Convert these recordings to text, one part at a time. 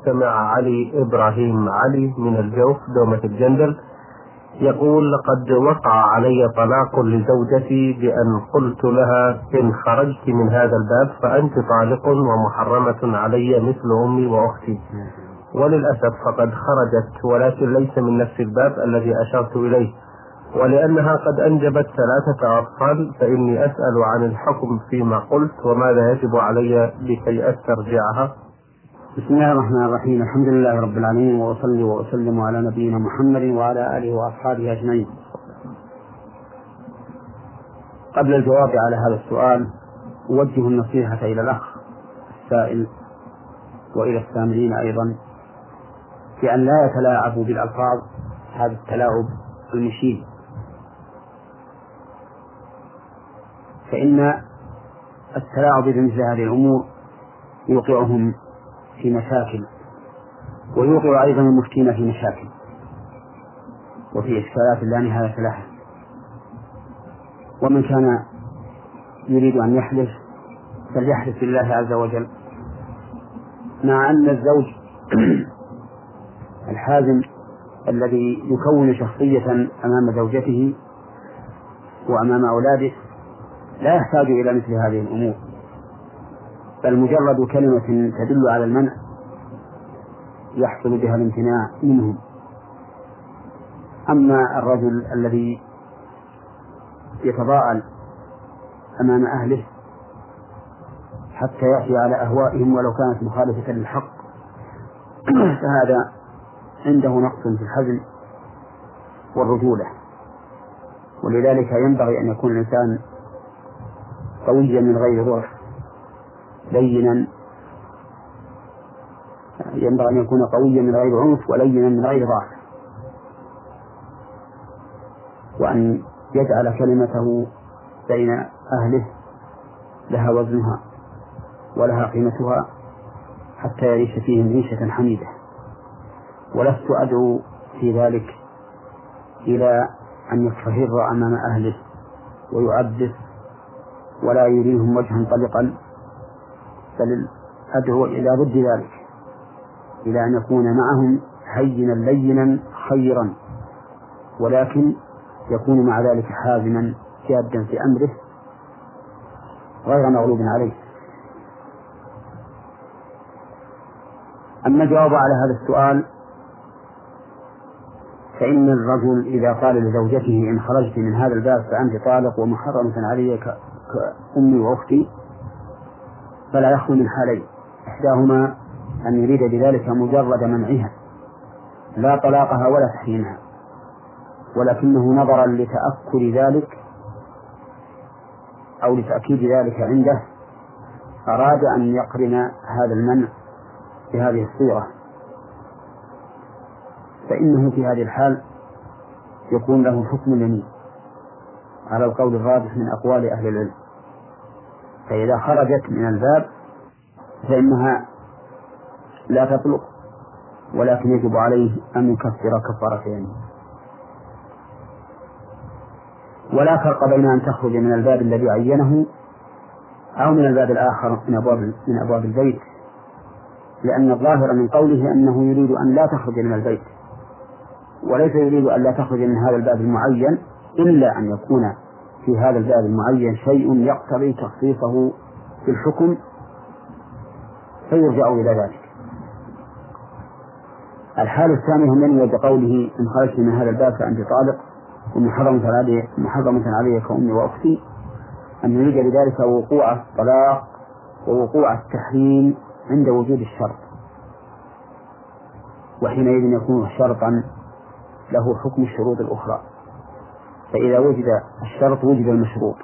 المستمع علي إبراهيم علي من الجوف دومة الجندل يقول لقد وقع علي طلاق لزوجتي بأن قلت لها إن خرجت من هذا الباب فأنت طالق ومحرمة علي مثل أمي وأختي. وللأسف فقد خرجت ولكن ليس من نفس الباب الذي أشرت إليه. ولأنها قد أنجبت ثلاثة أطفال فإني أسأل عن الحكم فيما قلت وماذا يجب علي لكي أسترجعها؟ بسم الله الرحمن الرحيم. الحمد لله رب العالمين وأصلي وأسلم على نبينا محمد وعلى آله وأصحابه أجمعين. قبل الجواب على هذا السؤال أوجه النصيحة إلى الأخ السائل وإلى السامعين أيضا بأن لا يتلاعبوا بالألفاظ هذا التلاعب المشين. فإن التلاعب بمثل هذه الأمور يوقعهم في مشاكل ويوقع أيضا المفتين في مشاكل وفي إشكالات لا نهاية لها. ومن كان يريد أن يحلف فليحلف بالله عز وجل. مع أن الزوج الحازم الذي يكون شخصية أمام زوجته وأمام أولاده لا يحتاج إلى مثل هذه الأمور. بل مجرد كلمة تدل على المنع يحصل بها الامتناع منهم. أما الرجل الذي يتضاءل أمام أهله حتى يأتي على أهوائهم ولو كانت مخالفة للحق فهذا عنده نقص في الحزم والرجولة. ولذلك ينبغي أن يكون الإنسان قويا من غير ضعف لينا. ينبغي أن يكون قويا من غير عنف ولينا من غير ضعف. وأن يجعل كلمته بين أهله لها وزنها ولها قيمتها حتى يعيش فيهم عيشة حميدة. ولست أدعو في ذلك إلى أن يتفهر أمام أهله ويعبث ولا يريهم وجها طلقا. بل أدعو إلى ضد ذلك. إلى أن يكون معهم هينا لينا خيرا ولكن يكون مع ذلك حازما جادا في أمره غير مغلوب عليه. أما الجواب على هذا السؤال فإن الرجل إذا قال لزوجته إن خرجت من هذا الباب فأنت طالق ومحرمة علي كأمي وأختي فلا يخلو من حالين. إحداهما أن يريد بذلك مجرد منعها. لا طلاقها ولا تحريمها. ولكنه نظرا لتأكد ذلك أو لتأكيد ذلك عنده أراد أن يقرن هذا المنع بهذه الصورة. فإنه في هذه الحال يكون له حكم اليمين على القول الراجح من أقوال أهل العلم. فإذا خرجت من الباب فإنها لا تطلق ولكن يجب عليه أن يكفر كفارتين ولا فرق بين أن تخرج من الباب الذي عينه أو من الباب الآخر من أبواب من أبواب البيت لأن الظاهر من قوله أنه يريد أن لا تخرج من البيت وليس يريد أن لا تخرج من هذا الباب المعين إلا أن يكون في هذا الباب المعين شيء يقتضي تخصيصه في الحكم فيرجع إلى ذلك. الحالة الثانية من وجه قوله إن خرجت من هذا الباب فأنت طالق ومحرمة علي محرمة علي كأمي وأختي. أن يريد بذلك وقوع الطلاق ووقوع التحريم عند وجود الشرط. وحينئذ يكون شرطا له حكم الشروط الأخرى. فإذا وجد الشرط وجد المشروط.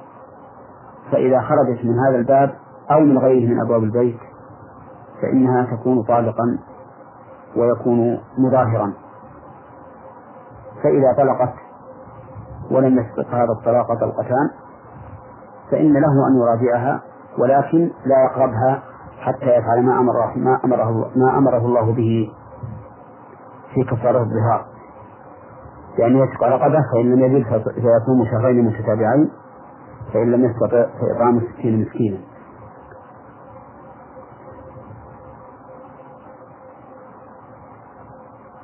فإذا خرجت من هذا الباب أو من غيره من أبواب البيت فإنها تكون طالقا ويكون مظاهرا. فإذا طلقت ولم يسبق هذا الطلاق طلقتان فإن له أن يراجعها ولكن لا يقربها حتى يفعل ما أمره ما أمره ما أمره الله به في كفارة الظهار. يعني يتقى رقبة فإن لم يجد فيصوم شهرين متتابعين فإن لم يستطع فإطعام ستين مسكينا.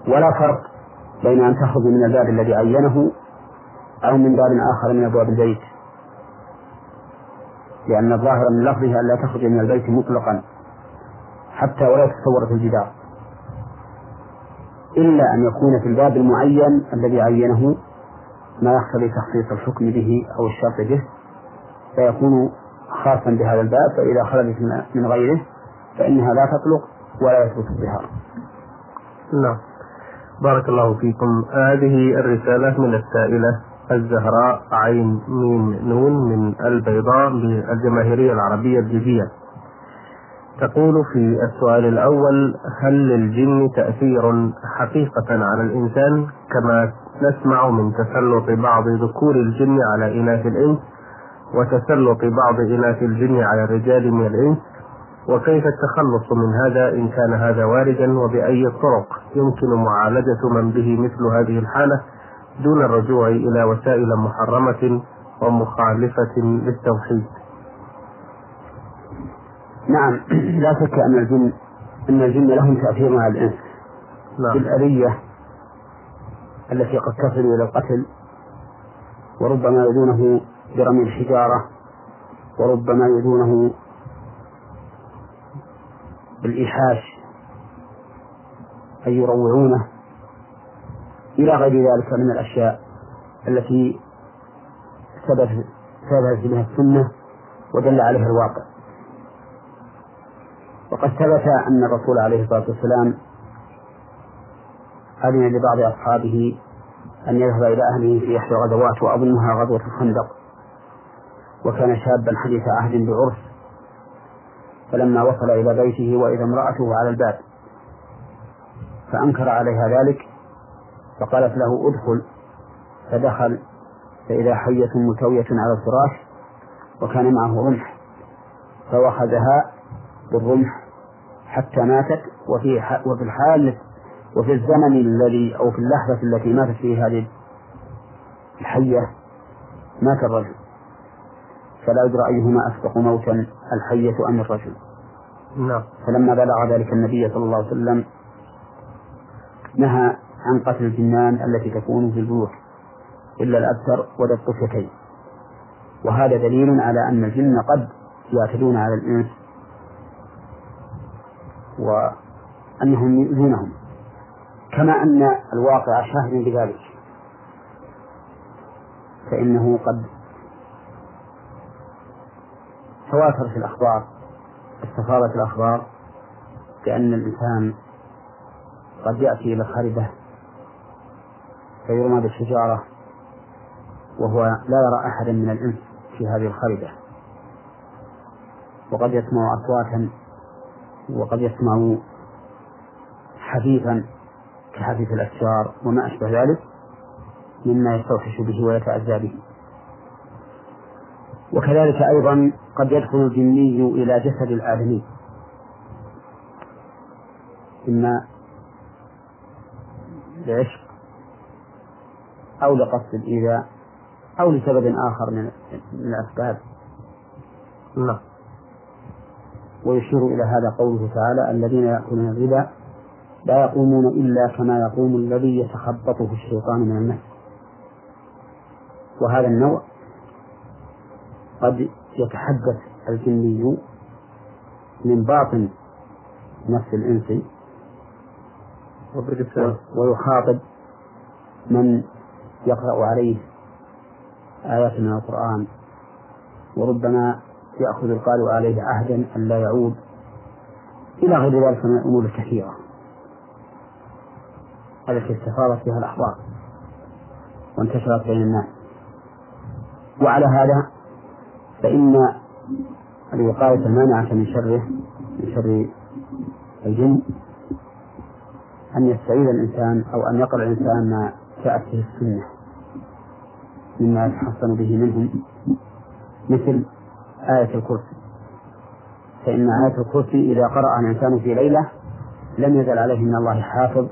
ولا فرق بين أن تخرج من الباب الذي عينه أو من باب آخر من أبواب البيت. لأن الظاهر من لفظها أن لا تخرج من البيت مطلقا حتى ولا تتصور في الجدار. إلا أن يكون في الباب المعين الذي عينه ما يقتضي تخصيص الحكم به أو الشرط به فيكون خاصا بهذا الباب فإذا خرجت من غيره فإنها لا تطلق ولا يثبت الظهار. نعم. بارك الله فيكم هذه الرسالة من السائلة الزهراء عين ميم نون من البيضاء بالجماهيرية العربية الجزية تقول في السؤال الأول هل للجن تأثير حقيقة على الإنسان كما نسمع من تسلط بعض ذكور الجن على إناث الإنس وتسلط بعض إناث الجن على الرجال من الإنس؟ وكيف التخلص من هذا إن كان هذا واردا؟ وبأي طرق يمكن معالجة من به مثل هذه الحالة دون الرجوع إلى وسائل محرمة ومخالفة للتوحيد؟ نعم. لا شك أن الجن أن الجن لهم تأثير على الإنس. نعم. بالأذية التي قد تصل إلى القتل وربما يدونه برمي الحجارة وربما يدونه بالإيحاش أي يروعونه. إلى غير ذلك من الأشياء التي ثبت ثبتت بها السنة ودل عليها الواقع. وقد ثبت أن الرسول عليه الصلاة والسلام أذن لبعض أصحابه أن يذهب إلى أهله في إحدى غزوات وأظنها غزوة الخندق وكان شابا حديث عهد بعرس فلما وصل إلى بيته وإذا امرأته على الباب فأنكر عليها ذلك فقالت له ادخل فدخل فإذا حية متوية على الفراش وكان معه رمح فوخذها بالرمح حتى ماتت وفي وفي الحال وفي الزمن الذي أو في اللحظة التي ماتت فيه هذه الحية مات الرجل. فلا يدرى أيهما أسبق موتا الحية أم الرجل. نعم. فلما بلغ ذلك النبي صلى الله عليه وسلم نهى عن قتل الجنان التي تكون في البيوت إلا الأبتر وذا الطفيتين وهذا دليل على أن الجن قد يعتدون على الإنس وأنهم يؤذونهم. كما أن الواقع شاهد بذلك. فإنه قد تواترت الأخبار استفاضت الأخبار بأن الإنسان قد يأتي إلى خربة فيرمى بالحجارة وهو لا يرى أحدا من الإنس في هذه الخربة. وقد يسمع أصواتا وقد يسمع حديثا كحديث الأشجار وما أشبه ذلك مما يستوحش به ويتأذى به. وكذلك أيضا قد يدخل الجني إلى جسد الآدمي. إما لعشق أو لقصد الإيذاء أو لسبب آخر من الأسباب. نعم. ويشير إلى هذا قوله تعالى الذين يأكلون الربا لا يقومون إلا كما يقوم الذي يتخبطه الشيطان من الناس وهذا النوع قد يتحدث الجني من باطن نفس الإنس ويخاطب من يقرأ عليه آيات من القرآن. وربما يأخذ القارئ عليه عهدا أن لا يعود. إلى غير ذلك من الأمور الكثيرة. التي استفاضت بها الأخبار وانتشرت بين الناس. وعلى هذا فإن الوقاية المانعة من شره من شر الجن أن يستعيذ الإنسان أو أن يقرأ الإنسان ما جاءت به السنة. مما يتحصن به منهم. مثل آية الكرسي. فإن آية الكرسي إذا قرأ الإنسان في ليلة لم يزل عليه من الله حافظ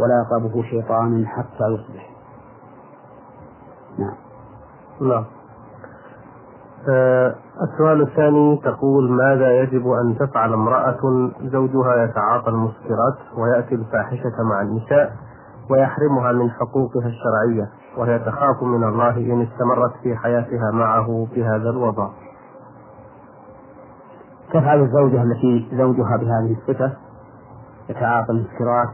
ولا يقربه شيطان حتى يصبح. نعم. نعم. آه، السؤال الثاني تقول ماذا يجب أن تفعل امرأة زوجها يتعاطى المسكرات ويأتي الفاحشة مع النساء ويحرمها من حقوقها الشرعية وهي تخاف من الله إن استمرت في حياتها معه بهذا الوضع؟ تفعل الزوجة التي زوجها بهذه الصفة؟ يتعاطى المسكرات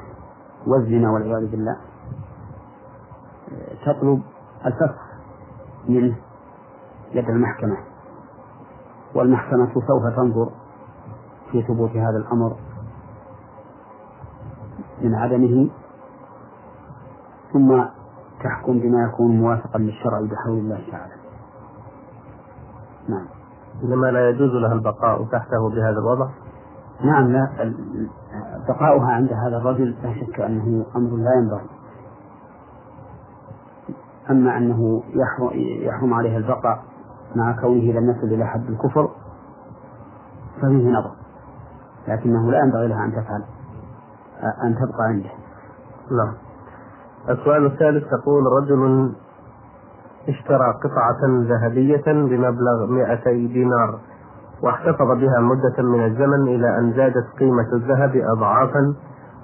والزنا والعياذ بالله. تطلب الفسخ منه يد المحكمة والمحكمة سوف تنظر في ثبوت هذا الأمر من عدمه ثم تحكم بما يكون موافقا للشرع بحول الله تعالى. نعم. لما لا يجوز لها البقاء تحته بهذا الوضع؟ نعم لا بقاؤها عند هذا الرجل لا شك أنه أمر لا ينبغي. أما أنه يحرم عليها البقاء مع كونه لم يصل إلى حد الكفر ففيه نظر لكنه لا ينبغي لها أن تفعل أن تبقى عنده. نعم. السؤال الثالث تقول رجل اشترى قطعة ذهبية بمبلغ 200 دينار واحتفظ بها مدة من الزمن إلى أن زادت قيمة الذهب أضعافا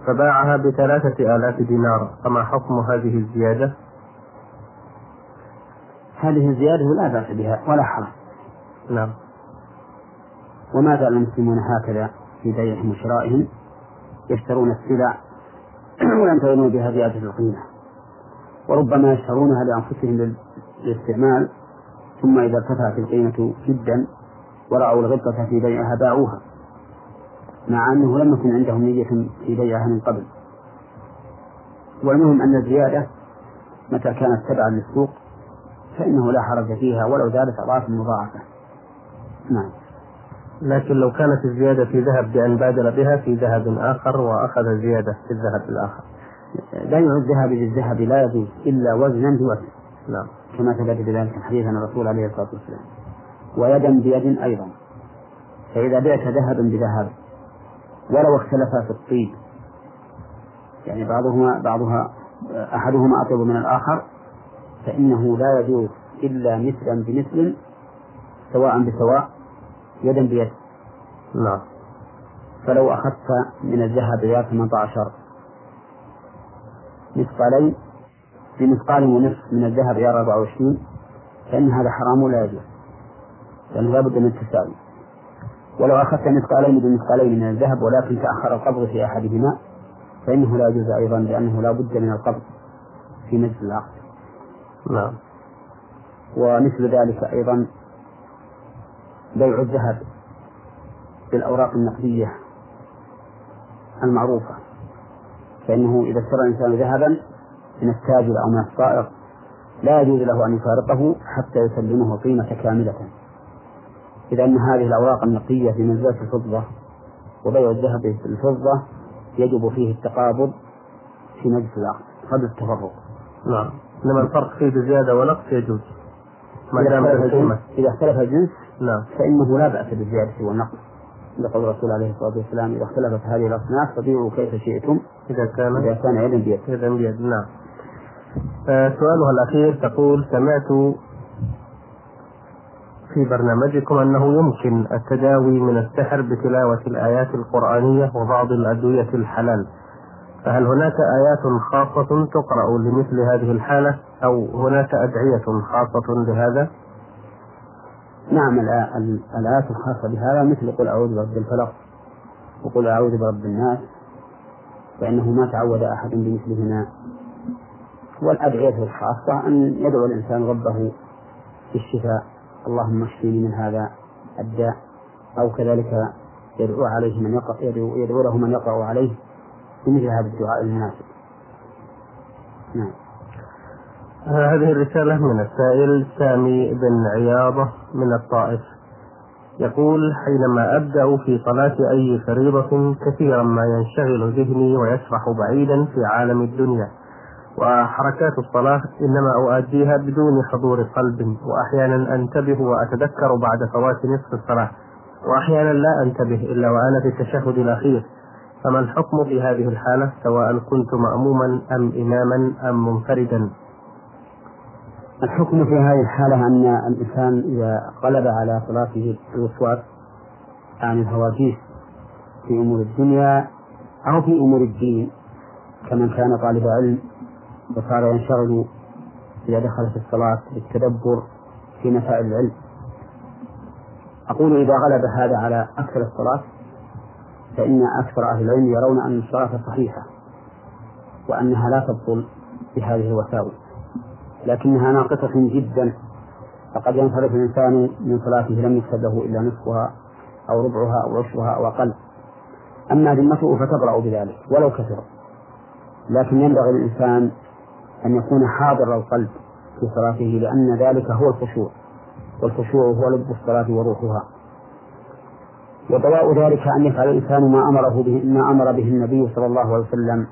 فباعها بثلاثة آلاف دينار. فما حكم هذه الزيادة؟ هذه الزيادة لا بأس بها ولا حرج. نعم. وما زال المسلمون هكذا في بيعهم وشرائهم؟ يشترون السلع ولم تغنوا بها زيادة القيمة وربما يشترونها لأنفسهم للاستعمال ثم إذا ارتفعت القيمة جدا ورأوا الغبطة في بيعها باعوها مع أنه لم يكن عندهم نية في بيعها من قبل. والمهم أن الزيادة متى كانت تبعا للسوق فإنه لا حرج فيها ولو زادت أضعاف مضاعفة. نعم. لكن لو كانت الزيادة في ذهب بأن بادر بها في ذهب آخر وأخذ زيادة في الذهب الآخر. بيع الذهب بالذهب لا يجوز إلا وزنا بوزن. نعم. كما ثبت بذلك الحديث عن الرسول عليه الصلاة والسلام. ويدا بيد أيضا. فإذا بعت ذهبا بذهب. ولو اختلفا في الطيب. يعني بعضهما بعضها أحدهما أطيب من الآخر. فإنه لا يجوز إلا مثلا بمثل سواء بسواء يدا بيد. نعم. فلو أخذت من الذهب ريال 18 مثقالين بمثقال ونصف من الذهب ريال 24 فإن هذا حرام ولا يجوز لأنه لا بد من التساوي. ولو أخذت مثقالين بمثقالين من الذهب ولكن تأخر القبض في أحدهما فإنه لا يجوز أيضا لأنه لا بد من القبض في مجلس العقد. نعم. ومثل ذلك أيضا بيع الذهب بالأوراق النقدية المعروفة فإنه إذا اشترى الإنسان ذهبا من التاجر أو من الصائغ لا يجوز له أن يفارقه حتى يسلمه قيمة كاملة. إذا أن هذه الأوراق النقدية في منزلة الفضة وبيع الذهب بالفضة يجب فيه التقابض في مجلس العقد. قبل التفرق. نعم. إنما الفرق فيه بزيادة ونقص يجوز. ما دام إذا اختلف الجنس نعم. فإنه لا بأس بالزيادة والنقص. لقول الرسول عليه الصلاة والسلام إذا اختلفت هذه الأصناف فبيعوا كيف شئتم. إذا كان إذا كان يدا بيد. يدا بيد. نعم. سؤالها الأخير تقول سمعت في برنامجكم أنه يمكن التداوي من السحر بتلاوة الآيات القرآنية وبعض الأدوية الحلال فهل هناك آيات خاصة تقرأ لمثل هذه الحالة أو هناك أدعية خاصة لهذا؟ نعم الآيات الخاصة بهذا مثل قل أعوذ برب الفلق وقل أعوذ برب الناس فإنه ما تعود أحد بمثلهما والأدعية الخاصة أن يدعو الإنسان ربه بالشفاء. اللهم اشفيني من هذا الداء أو كذلك يدعو عليه من يقرأ يدعو, يدعو له من يقرأ عليه بمثل هذا الدعاء المناسب نعم. هذه الرسالة من السائل سامي بن عياضة من الطائف. يقول حينما أبدأ في صلاة أي فريضة كثيرا ما ينشغل ذهني ويسرح بعيدا في عالم الدنيا. وحركات الصلاة إنما أؤديها بدون حضور قلب وأحيانا أنتبه وأتذكر بعد فوات نصف الصلاة وأحيانا لا أنتبه إلا وأنا في التشهد الأخير. فما الحكم في هذه الحالة سواء كنت مأموما أم إماما أم منفردا؟ الحكم في هذه الحالة أن الإنسان إذا غلب على صلاته الوسواس عن الهواجيس في أمور الدنيا أو في أمور الدين كمن كان طالب علم وصار ينشغل إذا دخل في الصلاة بالتدبر في مسائل العلم. أقول إذا غلب هذا على أكثر الصلاة فإن أكثر أهل العلم يرون أن الصلاة صحيحة وأنها لا تبطل بهذه الوساوس لكنها ناقصة جدا. فقد ينصرف الإنسان من صلاته لم يكتب له إلا نصفها أو ربعها أو عشرها أو أقل. أما ذمته فتبرأ بذلك ولو كثر لكن ينبغي للإنسان أن يكون حاضر القلب في صلاته لأن ذلك هو الخشوع والخشوع هو لب الصلاة وروحها. ودواء ذلك أن يفعل الإنسان ما أمره به ما أمر به النبي صلى الله عليه وسلم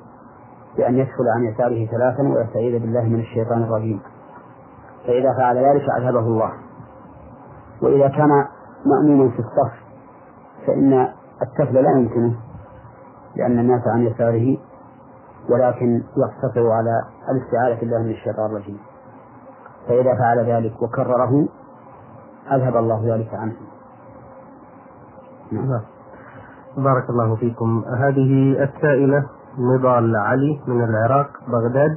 بأن يدخل عن يساره ثلاثا ويستعيذ بالله من الشيطان الرجيم. فإذا فعل ذلك أذهبه الله. وإذا كان مأموما في الصف فإن التفل لا يمكنه لأن الناس عن يساره ولكن يقتصر على الاستعاذة بالله من الشيطان الرجيم. فإذا فعل ذلك وكرره أذهب الله ذلك عنه. نعم. بارك الله فيكم. هذه السائلة نضال علي من العراق بغداد.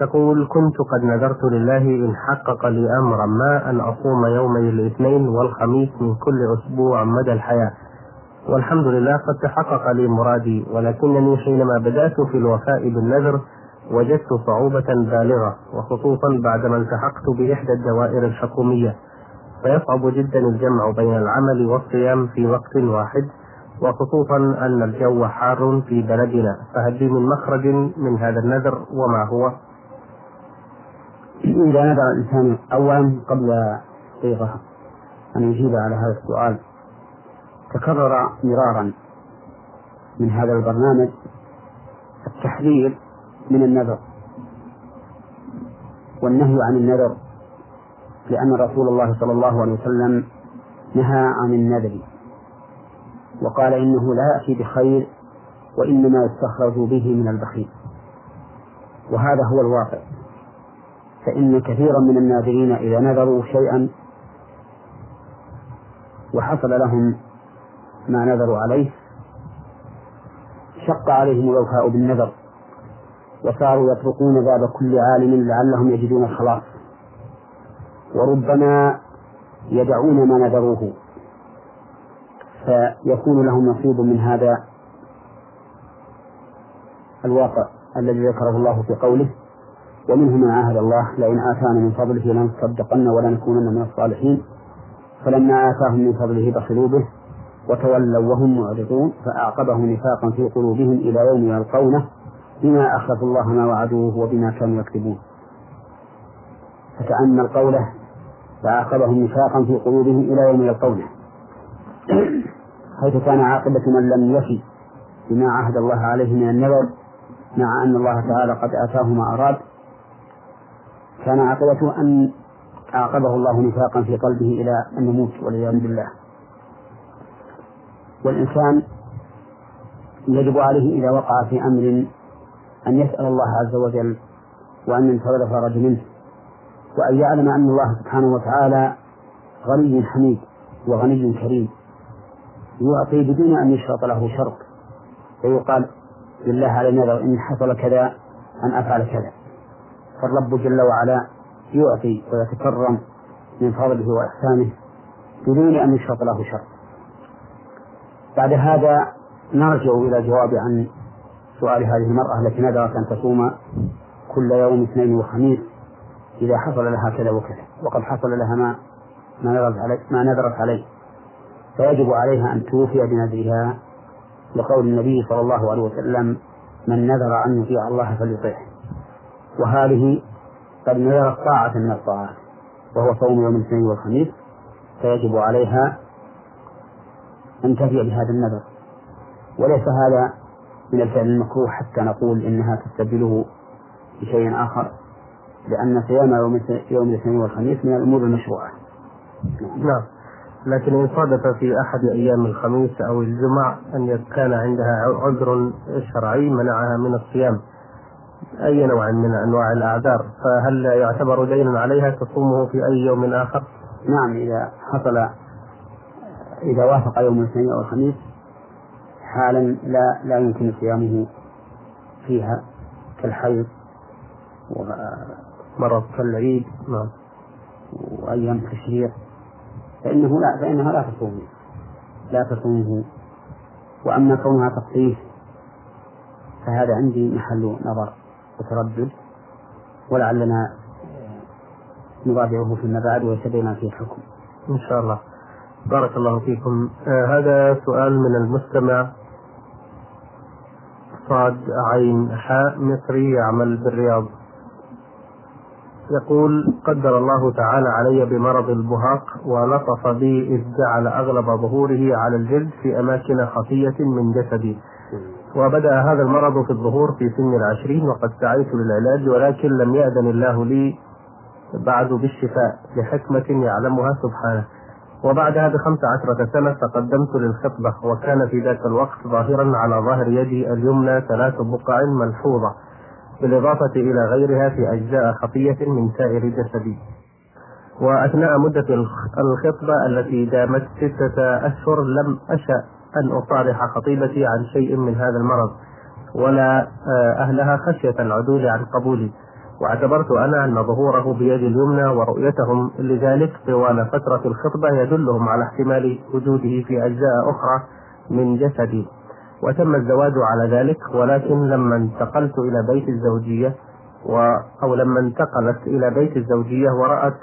تقول كنت قد نذرت لله إن حقق لي أمرا ما أن أصوم يومي الاثنين والخميس من كل أسبوع مدى الحياة. والحمد لله قد تحقق لي مرادي ولكنني حينما بدأت في الوفاء بالنذر وجدت صعوبة بالغة وخصوصا بعدما التحقت بإحدى الدوائر الحكومية فيصعب جدا الجمع بين العمل والصيام في وقت واحد وخصوصا أن الجو حار في بلدنا فهل لي من مخرج من هذا النذر وما هو؟ إذا نذر الإنسان أولا قبل صيغة أن يجيب على هذا السؤال تكرر مرارا من هذا البرنامج التحذير من النذر والنهي عن النذر لأن رسول الله صلى الله عليه وسلم نهى عن النذر وقال إنه لا يأتي بخير وإنما يستخرج به من البخيل. وهذا هو الواقع. فإن كثيرا من الناذرين إذا نذروا شيئا وحصل لهم ما نذروا عليه شق عليهم الوفاء بالنذر وصاروا يطرقون باب كل عالم لعلهم يجدون الخلاص. وربما يدعون ما نذروه فيكون لهم نصيب من هذا الواقع الذي ذكره الله في قوله ومنهم من عاهد الله لئن آتانا من فضله لنصدقن ولنكونن من الصالحين فلما آتاهم من فضله بخلوا به وتولوا وهم معرضون فأعقبهم نفاقا في قلوبهم إلى يوم يلقونه بما أخلفوا الله ما وعدوه وبما كانوا يكذبون. فتأمل قوله فأعقبهم نفاقا في قلوبهم إلى يوم يلقونه. حيث كان عاقبة من لم يفي بما عهد الله عليه من النذر مع أن الله تعالى قد آتاه ما أراد. كان عاقبته أن أعقبه الله نفاقا في قلبه إلى أن يموت والعياذ بالله. والإنسان يجب عليه إذا وقع في أمر أن يسأل الله عز وجل وأن ينتظر الفرج منه وأن يعلم أن الله سبحانه وتعالى غني حميد وغني كريم يعطي بدون أن يشرط له شرط ويقال لله على النذر إن حصل كذا أن أفعل كذا. فالرب جل وعلا يعطي ويتكرم من فضله وإحسانه بدون أن يشرط له شرط. بعد هذا نرجع إلى جواب عن سؤال هذه المرأة التي نذرت أن تصوم كل يوم اثنين وخميس إذا حصل لها كذا وكذا وقد حصل لها ما ما نذرت عليه ما نذرت عليه. فيجب عليها أن توفي بنذرها لقول النبي صلى الله عليه وسلم من نذر أن يطيع الله فليطيعه. وهذه قد نذرت طاعة من الطاعات وهو صوم يوم الاثنين والخميس فيجب عليها أن تفي بهذا النذر وليس هذا من الفعل المكروه حتى نقول إنها تستبدله بشيء آخر لأن صيام يوم يوم الاثنين والخميس من الأمور المشروعة. نعم. لكن إن صادف في أحد أيام الخميس أو الجمع أن كان عندها عذر شرعي منعها من الصيام أي نوع من أنواع الأعذار فهل يعتبر دين عليها تصومه في أي يوم آخر؟ نعم إذا حصل إذا وافق يوم الاثنين أو الخميس حالا لا لا يمكن صيامه فيها كالحيض ومرض كالعيد نعم وأيام التشريق فإنه لا فإنها لا تصوم لا تصومه وأما كونها تخصيص فهذا عندي محل نظر وتردد ولعلنا نراجعه فيما بعد ويتبين فيه الحكم. إن شاء الله. بارك الله فيكم. آه هذا سؤال من المستمع صاد عين حاء مصري يعمل بالرياض. يقول قدر الله تعالى علي بمرض البهاق ولطف بي إذ جعل أغلب ظهوره على الجلد في أماكن خفية من جسدي وبدأ هذا المرض في الظهور في سن العشرين وقد سعيت للعلاج ولكن لم يأذن الله لي بعد بالشفاء لحكمة يعلمها سبحانه وبعدها بخمس عشرة سنة تقدمت للخطبة وكان في ذاك الوقت ظاهرا على ظهر يدي اليمنى ثلاث بقع ملحوظة بالإضافة إلى غيرها في أجزاء خفية من سائر جسدي. وأثناء مدة الخطبة التي دامت ستة أشهر لم أشأ أن أصارح خطيبتي عن شيء من هذا المرض ولا آه، أهلها خشية العدول عن قبولي. واعتبرت أنا أن ظهوره بيد اليمنى ورؤيتهم لذلك طوال فترة الخطبة يدلهم على احتمال وجوده في أجزاء أخرى من جسدي. وتم الزواج على ذلك ولكن لما انتقلت إلى بيت الزوجية و أو لما انتقلت إلى بيت الزوجية ورأت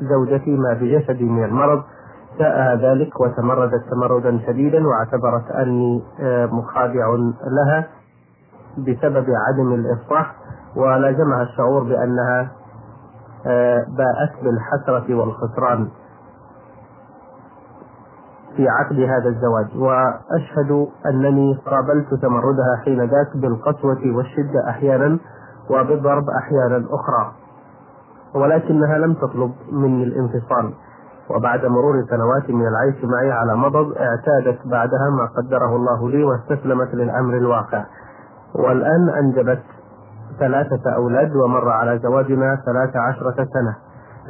زوجتي ما بجسدي من المرض ساءها ذلك وتمردت تمردا شديدا واعتبرت أني آه، مخادع لها بسبب عدم الإفصاح ولازمها الشعور بأنها آه، باءت بالحسرة والخسران في عقد هذا الزواج. وأشهد أنني قابلت تمردها حين ذاك بالقسوة والشدة أحيانا وبالضرب أحيانا أخرى ولكنها لم تطلب مني الانفصال. وبعد مرور سنوات من العيش معي على مضض اعتادت بعدها ما قدره الله لي واستسلمت للأمر الواقع. والآن أنجبت ثلاثة أولاد ومر على زواجنا ثلاث عشرة سنة.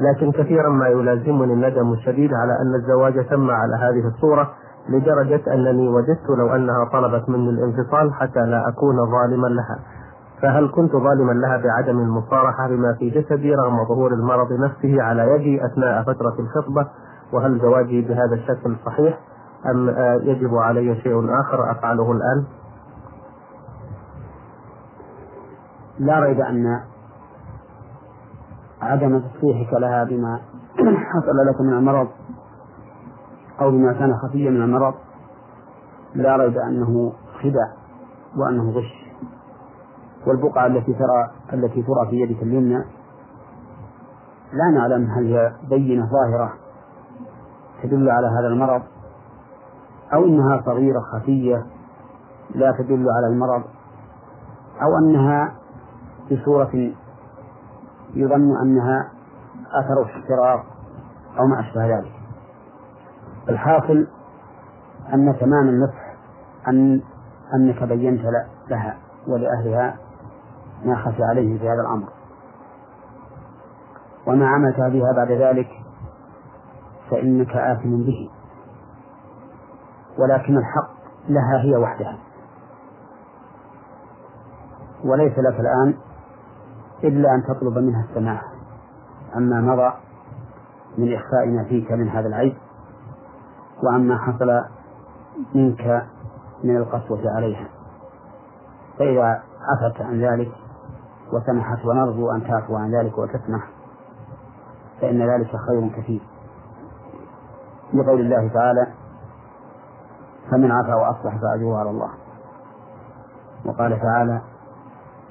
لكن كثيرا ما يلازمني الندم الشديد على أن الزواج تم على هذه الصورة لدرجة أنني وجدت لو أنها طلبت مني الانفصال حتى لا أكون ظالما لها. فهل كنت ظالما لها بعدم المصارحة بما في جسدي رغم ظهور المرض نفسه على يدي أثناء فترة الخطبة؟ وهل زواجي بهذا الشكل صحيح؟ أم يجب علي شيء آخر أفعله الآن؟ لا ريب أن عدم تصريحك لها بما حصل لك من المرض أو بما كان خفيا من المرض لا ريب أنه خدع وأنه غش. والبقعة التي ترى التي ترى في يدك اليمنى لا نعلم هل هي بينة ظاهرة تدل على هذا المرض أو أنها صغيرة خفية لا تدل على المرض أو أنها بصورة يظن أنها أثر احتراق أو ما أشبه ذلك. الحاصل أن تمام النصح أن أنك بينت لها ولأهلها ما خفي عليهم في هذا الأمر. وما عملت بها بعد ذلك فإنك آثم به. ولكن الحق لها هي وحدها. وليس لك الآن إلا أن تطلب منها السماح عما مضى من إخفاء ما فيك من هذا العيب وعما حصل منك من القسوة عليها. فإذا عفت عن ذلك وسمحت ونرجو أن تعفو عن ذلك وتسمح فإن ذلك خير كثير. لقول الله تعالى فمن عفا وأصلح فأجره على الله. وقال تعالى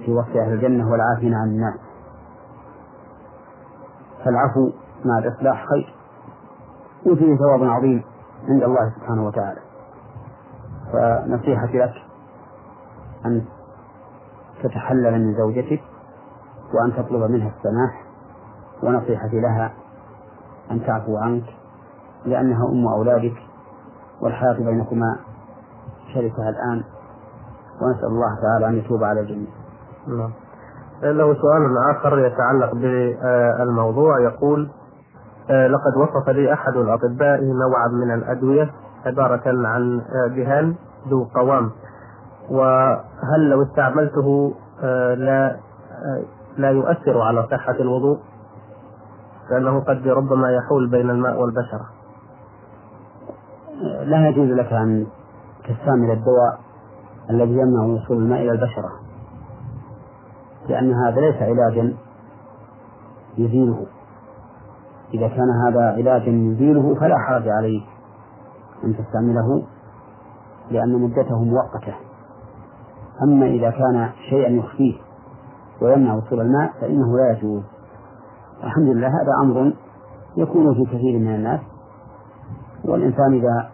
في وصف أهل الجنة والعافين عن الناس. فالعفو مع الإصلاح خير وفيه ثواب عظيم عند الله سبحانه وتعالى. فنصيحتي لك أن تتحلل من زوجتك وأن تطلب منها السماح ونصيحتي لها أن تعفو عنك لأنها أم أولادك والحياة بينكما شركها الآن ونسأل الله تعالى أن يتوب على الجميع. نعم. له سؤال آخر يتعلق بالموضوع. يقول آه، لقد وصف لي أحد الأطباء نوعا من الأدوية عبارة عن آه، دهان ذو قوام. وهل لو استعملته آه، لا لا يؤثر على صحة الوضوء؟ لأنه قد ربما يحول بين الماء والبشرة. لا يجوز لك أن تستعمل الدواء الذي يمنع وصول الماء إلى البشرة. لأن هذا ليس علاجا يزيله إذا كان هذا علاجا يزيله فلا حرج عليك أن تستعمله لأن مدته مؤقتة. أما إذا كان شيئا يخفيه ويمنع وصول الماء فإنه لا يجوز. الحمد لله هذا أمر يكون في كثير من الناس والإنسان إذا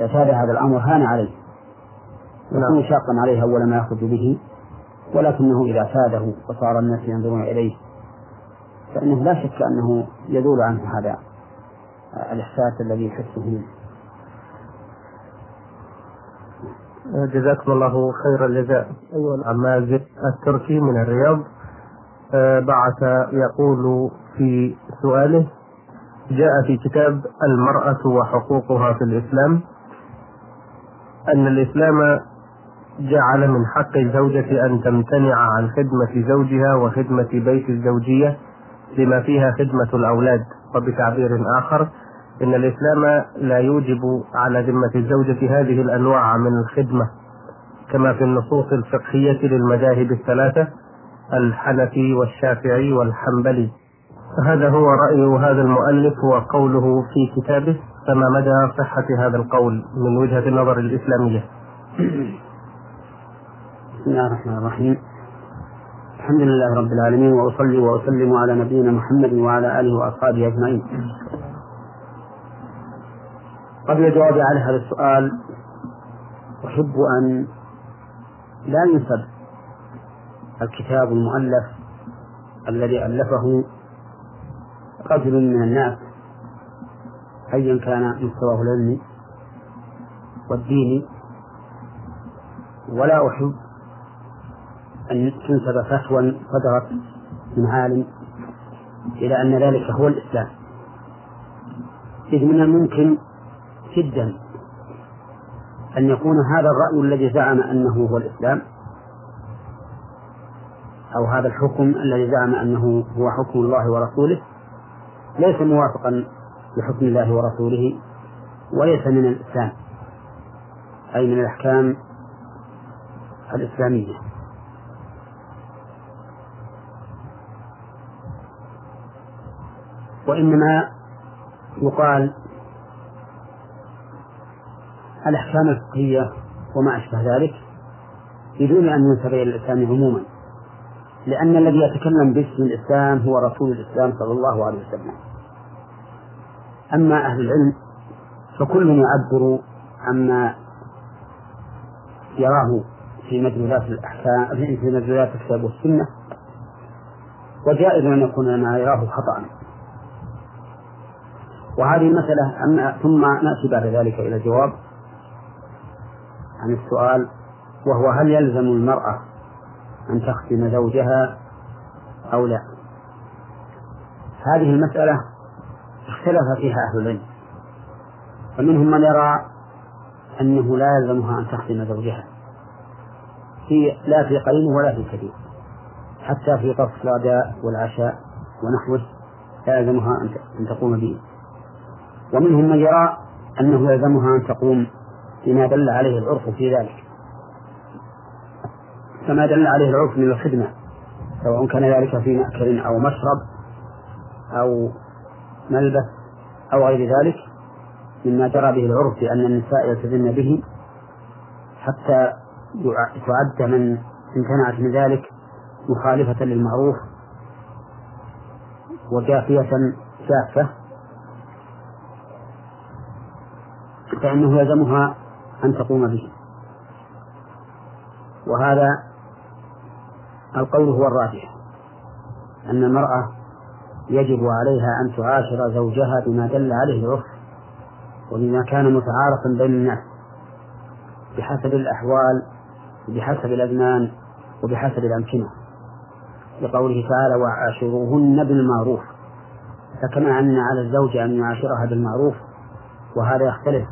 اعتاد هذا الأمر هان عليه يكون نعم. شاقا عليه أول ما يأخذ به. ولكنه إذا اعتاده وصار الناس ينظرون إليه فإنه لا شك أنه يزول عنه هذا الإحساس الذي يحسه. جزاكم الله خير الجزاء. أيها العمازل التركي من الرياض آه، بعث يقول في سؤاله جاء في كتاب المرأة وحقوقها في الإسلام أن الإسلام جعل من حق الزوجة أن تمتنع عن خدمة زوجها وخدمة بيت الزوجية لما فيها خدمة الأولاد. وبتعبير آخر إن الإسلام لا يوجب على ذمة الزوجة هذه الأنواع من الخدمة كما في النصوص الفقهية للمذاهب الثلاثة الحنفي والشافعي والحنبلي. هذا هو رأي هذا المؤلف وقوله في كتابه فما مدى صحة هذا القول من وجهة النظر الإسلامية؟ بسم الله الرحمن الرحيم. الحمد لله رب العالمين وأصلي وأسلم على نبينا محمد وعلى آله وأصحابه أجمعين. قبل الجواب على هذا السؤال أحب أن لا ينسب الكتاب المؤلف الذي ألفه رجل من الناس أيا كان مستواه العلمي والديني ولا أحب أن تنسب فتوى صدرت من عالم إلى أن ذلك هو الإسلام. إذ من الممكن جدا أن يكون هذا الرأي الذي زعم أنه هو الإسلام أو هذا الحكم الذي زعم أنه هو حكم الله ورسوله ليس موافقا لحكم الله ورسوله وليس من الإسلام أي من الأحكام الإسلامية. وإنما يقال الأحكام الفقهية وما أشبه ذلك بدون أن ينسب إلى الإسلام عموما لأن الذي يتكلم باسم الإسلام هو رسول الإسلام صلى الله عليه وسلم. أما أهل العلم فكل يعبر عما يراه في مدلولات الأحكام في مدلولات الكتاب والسنة وجائز أن يكون ما يراه خطأ. وهذه المسألة أما ثم نأتي بعد ذلك إلى الجواب عن السؤال وهو هل يلزم المرأة أن تختم زوجها أو لا؟ هذه المسألة اختلف فيها أهل العلم فمنهم من يرى أنه لا يلزمها أن تختم زوجها في لا في قليل ولا في كثير حتى في طرف الغداء والعشاء ونحوه لا يلزمها أن تقوم به. ومنهم من يرى أنه يلزمها أن تقوم بما دل عليه العرف في ذلك. كما دل عليه العرف من الخدمة سواء كان ذلك في مأكل أو مشرب أو ملبس أو غير ذلك مما جرى به العرف بأن النساء يلتزمن به حتى تعد من امتنعت من ذلك مخالفة للمعروف وجافية شافة. فإنه يلزمها أن تقوم به. وهذا القول هو الراجح أن المرأة يجب عليها أن تعاشر زوجها بما دل عليه العرف وبما كان متعارفا بين الناس بحسب الأحوال بحسب الأزمان وبحسب الأمكنة. لقوله تعالى وعاشروهن بالمعروف فكما أن على الزوج أن يعاشرها بالمعروف وهذا يختلف.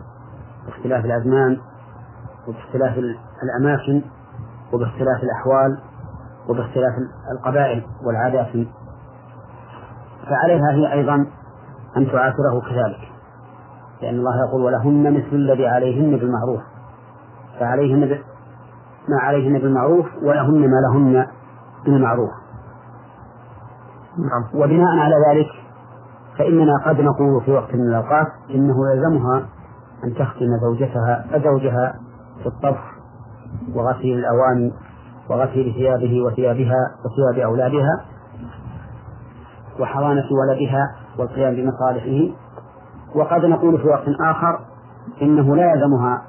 باختلاف الأزمان وباختلاف الأماكن وباختلاف الأحوال وباختلاف القبائل والعادات. فعليها هي أيضا أن تعاشره كذلك لأن الله يقول ولهن مثل الذي عليهن بالمعروف. فعليهن ما عليهن بالمعروف ولهن ما لهن بالمعروف. نعم. وبناء على ذلك فإننا قد نقول في وقت من الأوقات إنه يلزمها أن تختم زوجتها زوجها في الطبخ وغسيل الأواني وغسيل ثيابه وثيابها وثياب أولادها وحضانة ولدها والقيام بمصالحه. وقد نقول في وقت آخر إنه لا يلزمها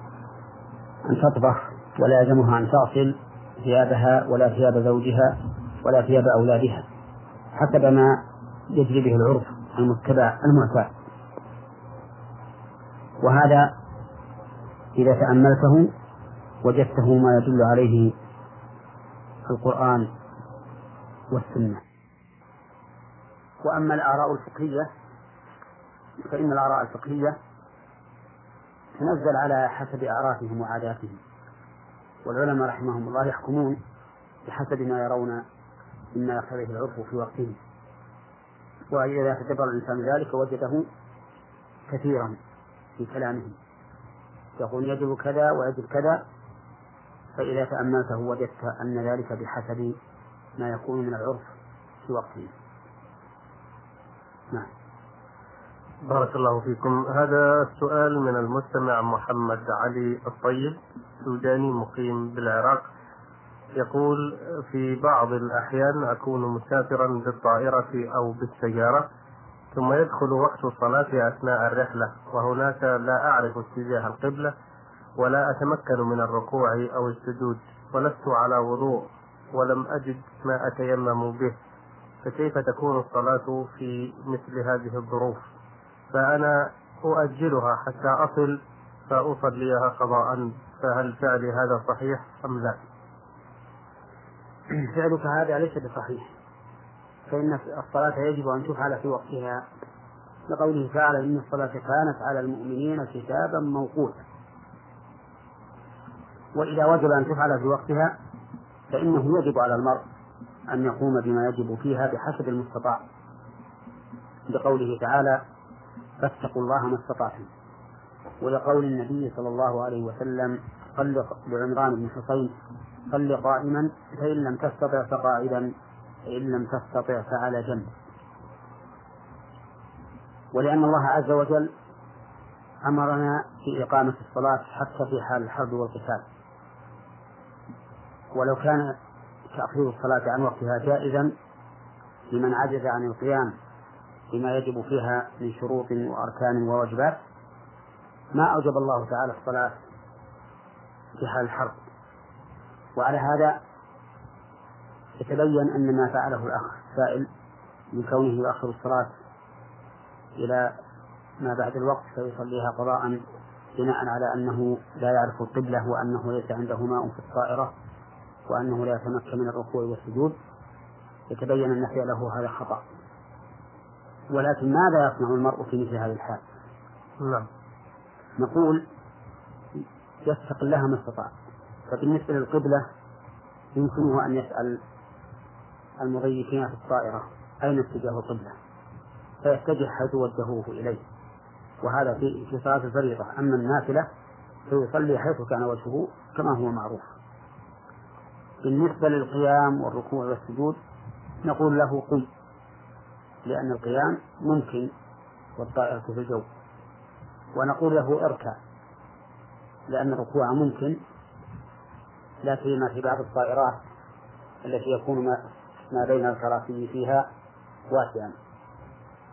أن تطبخ ولا يلزمها أن تغسل ثيابها ولا ثياب زوجها ولا ثياب أولادها حسب ما يجري به العرف المتبع المعتاد. وهذا إذا تأملته وجدته ما يدل عليه القرآن والسنة. وأما الآراء الفقهية فإن الآراء الفقهية تنزل على حسب أعرافهم وعاداتهم. والعلماء رحمهم الله يحكمون بحسب ما يرون مما يقتضيه العرف في وقته وإذا تدبر الإنسان ذلك وجده كثيرا. في كلامهم يقول يجب كذا ويجب كذا فإذا تأملته وجدت أن ذلك بحسب ما يكون من العرف في وقته. نعم. بارك الله فيكم. هذا السؤال من المستمع محمد علي الطيب سوداني مقيم بالعراق. يقول في بعض الأحيان أكون مسافرا بالطائرة أو بالسيارة ثم يدخل وقت الصلاة أثناء الرحلة وهناك لا أعرف اتجاه القبلة ولا أتمكن من الركوع أو السجود ولست على وضوء ولم أجد ما أتيمم به. فكيف تكون الصلاة في مثل هذه الظروف؟ فأنا أؤجلها حتى أصل فأصليها قضاء فهل فعلي هذا صحيح أم لا؟ فعلك هذا ليس بصحيح. فإن الصلاة يجب أن تفعل في وقتها. لقوله تعالى إن الصلاة كانت على المؤمنين كتابا موقوتا. وإذا وجب أن تفعل في وقتها فإنه يجب على المرء أن يقوم بما يجب فيها بحسب المستطاع. بقوله تعالى فاتقوا الله ما استطعتم. ولقول النبي صلى الله عليه وسلم صل لعمران بن حصين صل قائما فإن لم تستطع فقاعدا. فإن لم تستطع فعلى جنب. ولأن الله عز وجل أمرنا في إقامة الصلاة حتى في حال الحرب والقتال. ولو كان تأخير الصلاة عن وقتها جائزا لمن عجز عن القيام بما يجب فيها من شروط وأركان وواجبات ما أوجب الله تعالى الصلاة في حال الحرب. وعلى هذا يتبين أن ما فعله الأخ السائل من كونه يؤخر الصلاة إلى ما بعد الوقت فيصليها قضاء بناء على أنه لا يعرف القبلة وأنه ليس عنده ماء في الطائرة وأنه لا يتمكن من الركوع والسجود. يتبين أن فعله هذا خطأ. ولكن ماذا يصنع المرء في مثل هذه الحال؟ نعم. نقول يتق الله ما استطاع. فبالنسبة للقبلة يمكنه أن يسأل المضيفين في الطائرة أين اتجاه القبلة فيتجه حيث وجهوه إليه. وهذا في في صلاة الفريضة. أما النافلة فيصلي حيث كان وجهه كما هو معروف. بالنسبة للقيام والركوع والسجود نقول له قم لأن القيام ممكن والطائرة في الجو. ونقول له اركع لأن الركوع ممكن لا سيما في بعض الطائرات التي يكون ما, بين الكراسي فيها واسعا.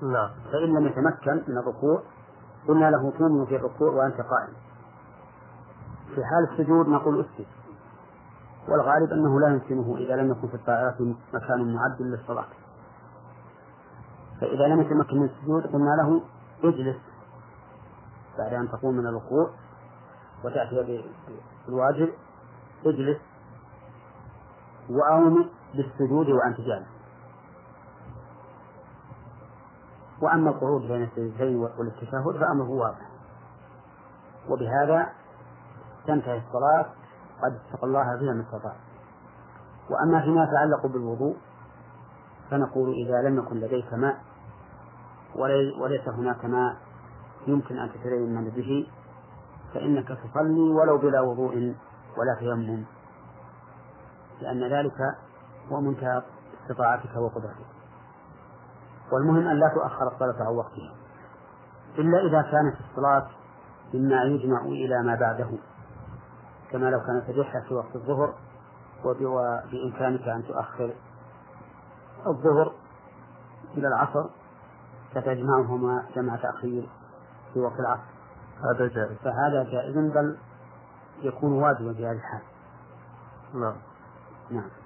نعم. فإن لم يتمكن من الركوع قلنا له تؤمن في الركوع وأنت قائم. في حال السجود نقول اسجد. والغالب أنه لا يمكنه إذا لم يكن في الطائرة مكان معد للصلاة. فإذا لم يتمكن من السجود قلنا له اجلس بعد أن تقوم من الركوع وتأتي بالواجب اجلس وأومئ بالسجود وأنت جالس وأما القعود بين السجدتين والتشهد فأمره واضح. وبهذا تنتهي الصلاة. قد اتقى الله فيها ما استطاع. وأما فيما يتعلق بالوضوء فنقول إذا لم يكن لديك ماء وليس هناك ماء يمكن أن تتيمم به فإنك تصلي ولو بلا وضوء ولا تيمم لأن ذلك هو منتهى استطاعتك وقدرتك. والمهم أن لا تؤخر الصلاة عن وقتها. إلا إذا كانت الصلاة مما يجمع إلى ما بعده. كما لو كانت الرحلة في وقت الظهر وبإمكانك أن تؤخر الظهر إلى العصر فتجمعهما جمع تأخير في وقت العصر. هذا جائز. فهذا جائز بل يكون واجبا في هذه الحال. نعم. نعم.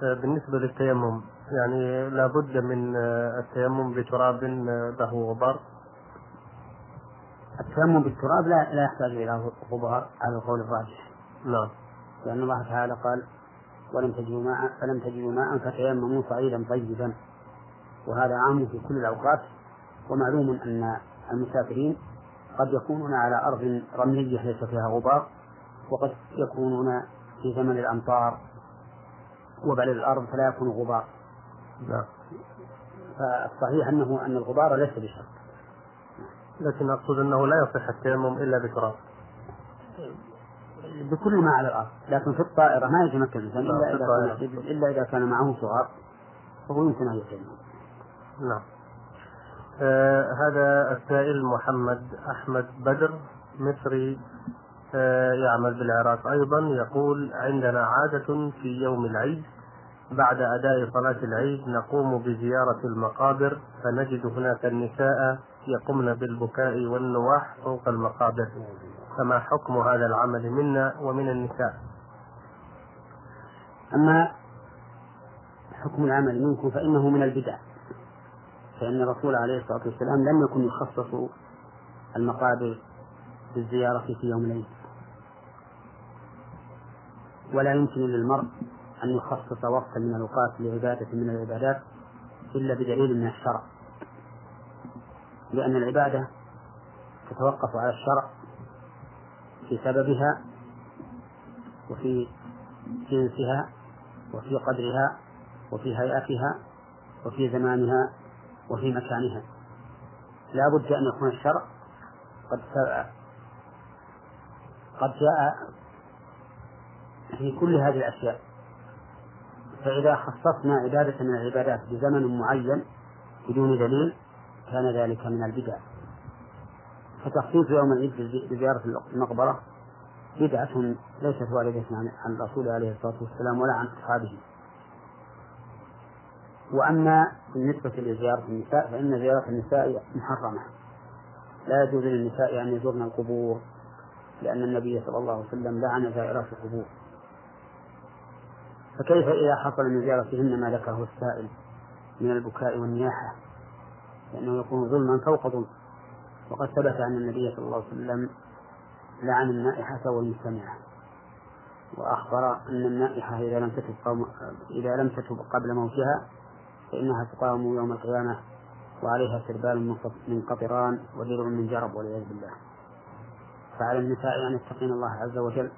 بالنسبة للتيمم يعني لابد من آه، التيمم بتراب آه، له غبار. التيمم بالتراب لا لا يحتاج إلى غبار على القول الراجح. نعم. لأن الله تعالى قال ولم تجدوا ماء فلم تجدوا ماء فتيمموا صعيدا طيبا. وهذا عام في كل الأوقات. ومعلوم أن المسافرين قد يكونون على أرض رملية ليس فيها غبار وقد يكونون في زمن الأمطار وبعد الأرض فلا يكون غبار. نعم. فالصحيح أنه أن الغبار ليس بشرط. لكن أقصد أنه لا يصح التيمم إلا بتراب. بكل ما على الأرض. لكن في الطائرة ما يتمكن الإنسان إلا إذا كان إلا إذا كان معه تراب فهو يمكن أن يتيمم. نعم. آه هذا السائل محمد أحمد بدر مصري يعمل بالعراق أيضا يقول عندنا عادة في يوم العيد بعد أداء صلاة العيد نقوم بزيارة المقابر فنجد هناك النساء يقمن بالبكاء والنواح فوق المقابر. فما حكم هذا العمل منا ومن النساء؟ أما حكم العمل منكم فإنه من البدع فإن الرسول عليه الصلاة والسلام لم يكن يخصص المقابر بالزيارة في يوم العيد. ولا يمكن للمرء أن يخصص وقتا من الأوقات لعبادة من العبادات إلا بدليل من الشرع. لأن العبادة تتوقف على الشرع في سببها وفي جنسها وفي قدرها وفي هيئتها وفي زمانها وفي مكانها. لا بد أن يكون الشرع قد قد جاء في كل هذه الأشياء. فإذا خصصنا عبادة من العبادات بزمن معين بدون دليل كان ذلك من البدع. فتخصيص يوم العيد بزيارة المقبرة بدعة ليست واردة عن الرسول عليه الصلاة والسلام ولا عن أصحابه. وأما بالنسبة لزيارة النساء فإن زيارة النساء محرمة. لا يجوز للنساء أن يزورن القبور لأن النبي صلى الله عليه وسلم لعن زائرات القبور. فكيف إذا حصل من زيارتهن ما ذكره السائل من البكاء والنياحة؟ لأنه يكون ظلما فوق ظلم. وقد ثبت أن النبي صلى الله عليه وسلم لعن النائحة والمستمعة. وأخبر أن النائحة إذا لم تتب إذا لم تتب قبل موتها فإنها تقام يوم القيامة وعليها سربال من قطران ودرع من جرب والعياذ بالله. فعلى النساء أن يتقين الله عز وجل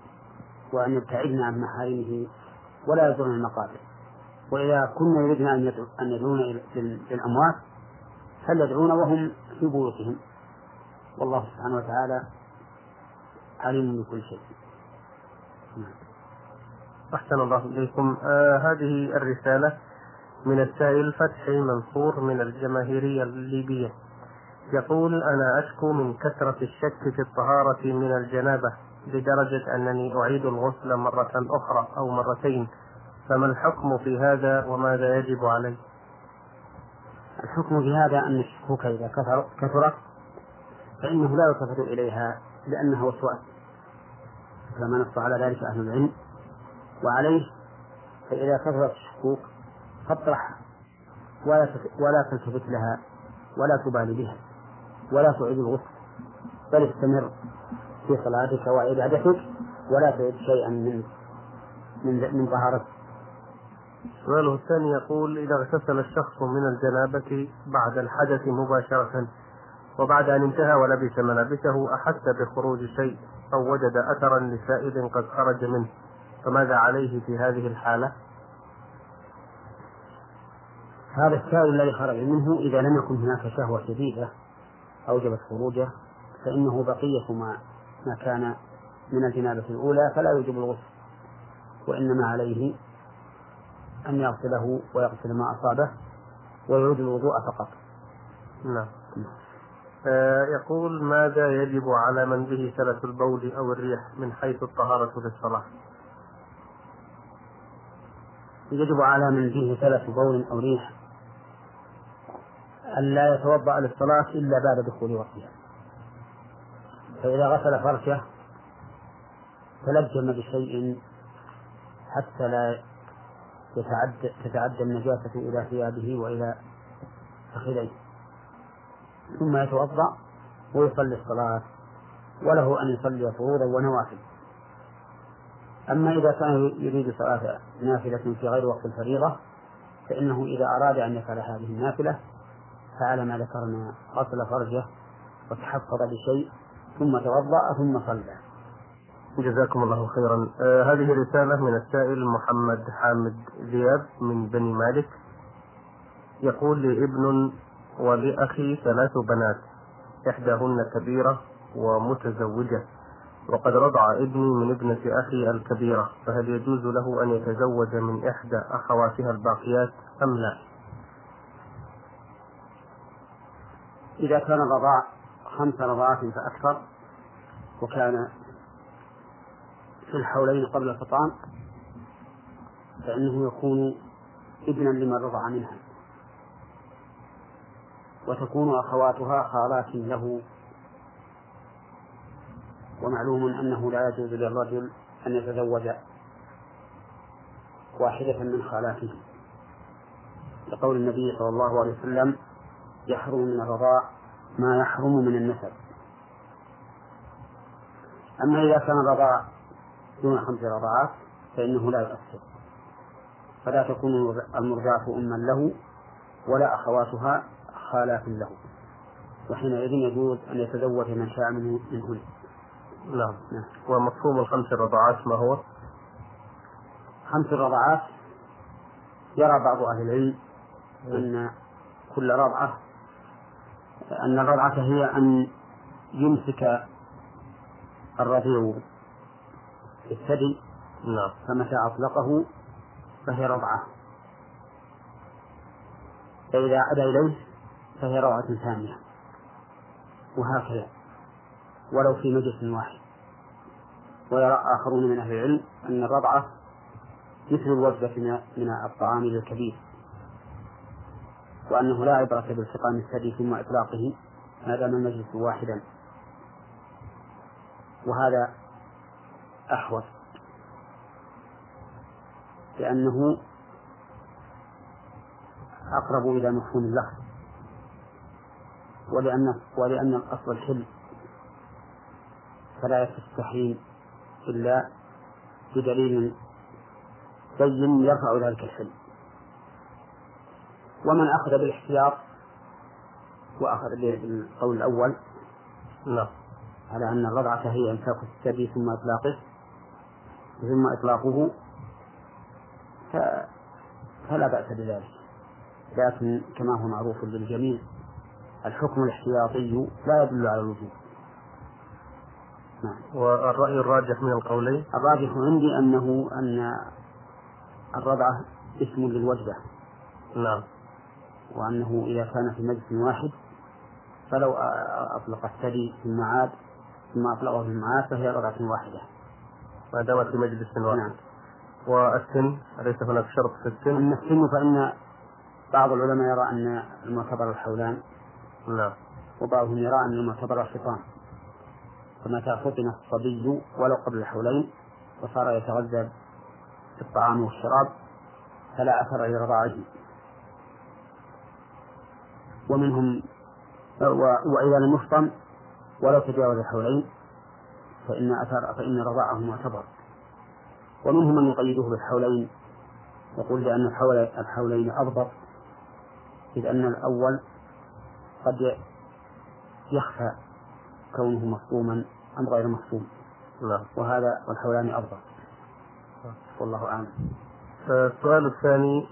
وأن يبتعدن عن محارمه ولا يزورن المقابر. وإذا كنا يريدن أن يدعون للأموات فليدعون وهم في بيوتهم. والله سبحانه وتعالى عليم بكل شيء. نعم. أحسن الله إليكم. آه هذه الرسالة من السائل فتحي منصور من الجماهيرية الليبية. يقول أنا أشكو من كثرة الشك في الطهارة من الجنابة. لدرجة أنني أعيد الغسل مرة أخرى أو مرتين. فما الحكم في هذا وماذا يجب علي؟ الحكم في هذا أن الشكوك إذا كثر كثرت فإنه لا يلتفت إليها لأنها وسواس. كما نص على ذلك أهل العلم. وعليه فإذا كثرت الشكوك فاطرحها. ولا ولا تلتفت لها ولا تبالي بها ولا تعيد الغسل بل استمر. في صلاتك وعبادتك ولا تعد شيئا من من من طهارتك سؤاله الثاني يقول إذا اغتسل الشخص من الجنابة بعد الحدث مباشرة وبعد أن انتهى ولبس ملابسه أحس بخروج شيء أو وجد أثرا لسائل قد خرج منه فماذا عليه في هذه الحالة؟ هذا السائل الذي خرج منه إذا لم يكن هناك شهوة شديدة أوجبت خروجه فإنه بقية ما ما كان من الجنابة الأولى فلا يجب الغسل وإنما عليه أن يغسله ويغسل ما أصابه ويعود الوضوء فقط. نعم. آه يقول ماذا يجب على من به سلس البول أو الريح من حيث الطهارة للصلاة يجب على من به سلس بول أو ريح أن لا يتوضأ للصلاة إلا بعد دخول وقتها. فإذا غسل فرشه تلجم بشيء حتى لا تتعدى النجاسة إلى ثيابه وإلى فخذيه. ثم يتوضأ ويصلي الصلاة وله أن يصلي فروضا ونوافل. أما إذا كان يريد صلاة نافلة في غير وقت الفريضة فإنه إذا أراد أن يفعل هذه النافلة فعل ما ذكرنا غسل فرجه وتحفظ بشيء ثم توضأ ثم صلى. جزاكم الله خيرا. آه هذه رسالة من السائل محمد حامد زياد من بني مالك. يقول لي ابن ولأخي ثلاث بنات إحداهن كبيرة ومتزوجة وقد رضع ابني من ابنة أخي الكبيرة فهل يجوز له أن يتزوج من إحدى أخواتها الباقيات أم لا؟ إذا كان الرضاع خمس رضعات فأكثر وكان في الحولين قبل الفطام فإنه يكون ابنا لمن رضع منها. وتكون أخواتها خالات له. ومعلوم أنه لا يجوز للرجل أن يتزوج واحدة من خالاته. لقول النبي صلى الله عليه وسلم يحرم من الرضاع ما يحرم من النسب أما إذا كان الرضاع دون خمس رضعات فإنه لا يؤثر فلا تكون المرضعة أما له ولا أخواتها خالات له وحينئذ يجوز أن يتزوج من شاء منهن نعم. نعم ومفهوم الخمس الرضعات ما هو؟ خمس الرضعات يرى بعض أهل العلم أن كل رضعة أن الرضعة هي أن يمسك الرضيع الثدي نعم. فمتى أطلقه فهي رضعة. فإذا عاد إليه فهي رضعة ثانية. وهكذا. ولو في مجلس واحد. ويرى آخرون من أهل العلم أن الرضعة مثل الوجبة من الطعام للكبير وأنه لا عبرة بالتقام الثدي ثم إطلاقه ما دام المجلس واحدا. وهذا أحوط. لأنه أقرب إلى مفهوم اللفظ ولأن ولأن الأصل الحل فلا يستحيل إلا بدليل بين يرفع ذلك الحل. ومن أخذ بالاحتياط وأخذ بالقول الأول. لا على أن الرضعة هي إمساك الثدي ثم إطلاقه ثم إطلاقه فلا بأس بذلك. لكن كما هو معروف للجميع الحكم الاحتياطي لا يدل على الوجوب. نعم. والرأي الراجح من القولين؟ الراجح عندي أنه أن الرضعة اسم للوجبة. نعم. وأنه إذا كان في مجلس واحد فلو أطلق الثدي ثم عاد ثم أطلقه في المعاد فهي رضعة واحدة. ما دامت في مجلس واحد. نعم. والسن؟ أليس هناك شرط في السن؟ أما السن فإن بعض العلماء يرى أن المعتبر الحولان نعم وبعضهم يرى أن المعتبر الخطام فمتى فطن الصبي ولو قبل الحولين وصار يتغذى بالطعام والشراب فلا أثر لرضاعه ومنهم وإذا لم يفطن ولو تجاوز الحولين فإن أثر فإن رضاعه معتبر. ومنهم من يقيده بالحولين يقول لأن الحول الحولين أضبط إذ أن الأول قد يخفى كونه مفهوما أم غير مفهوم نعم. وهذا والحولان أضبط والله أعلم. السؤال الثاني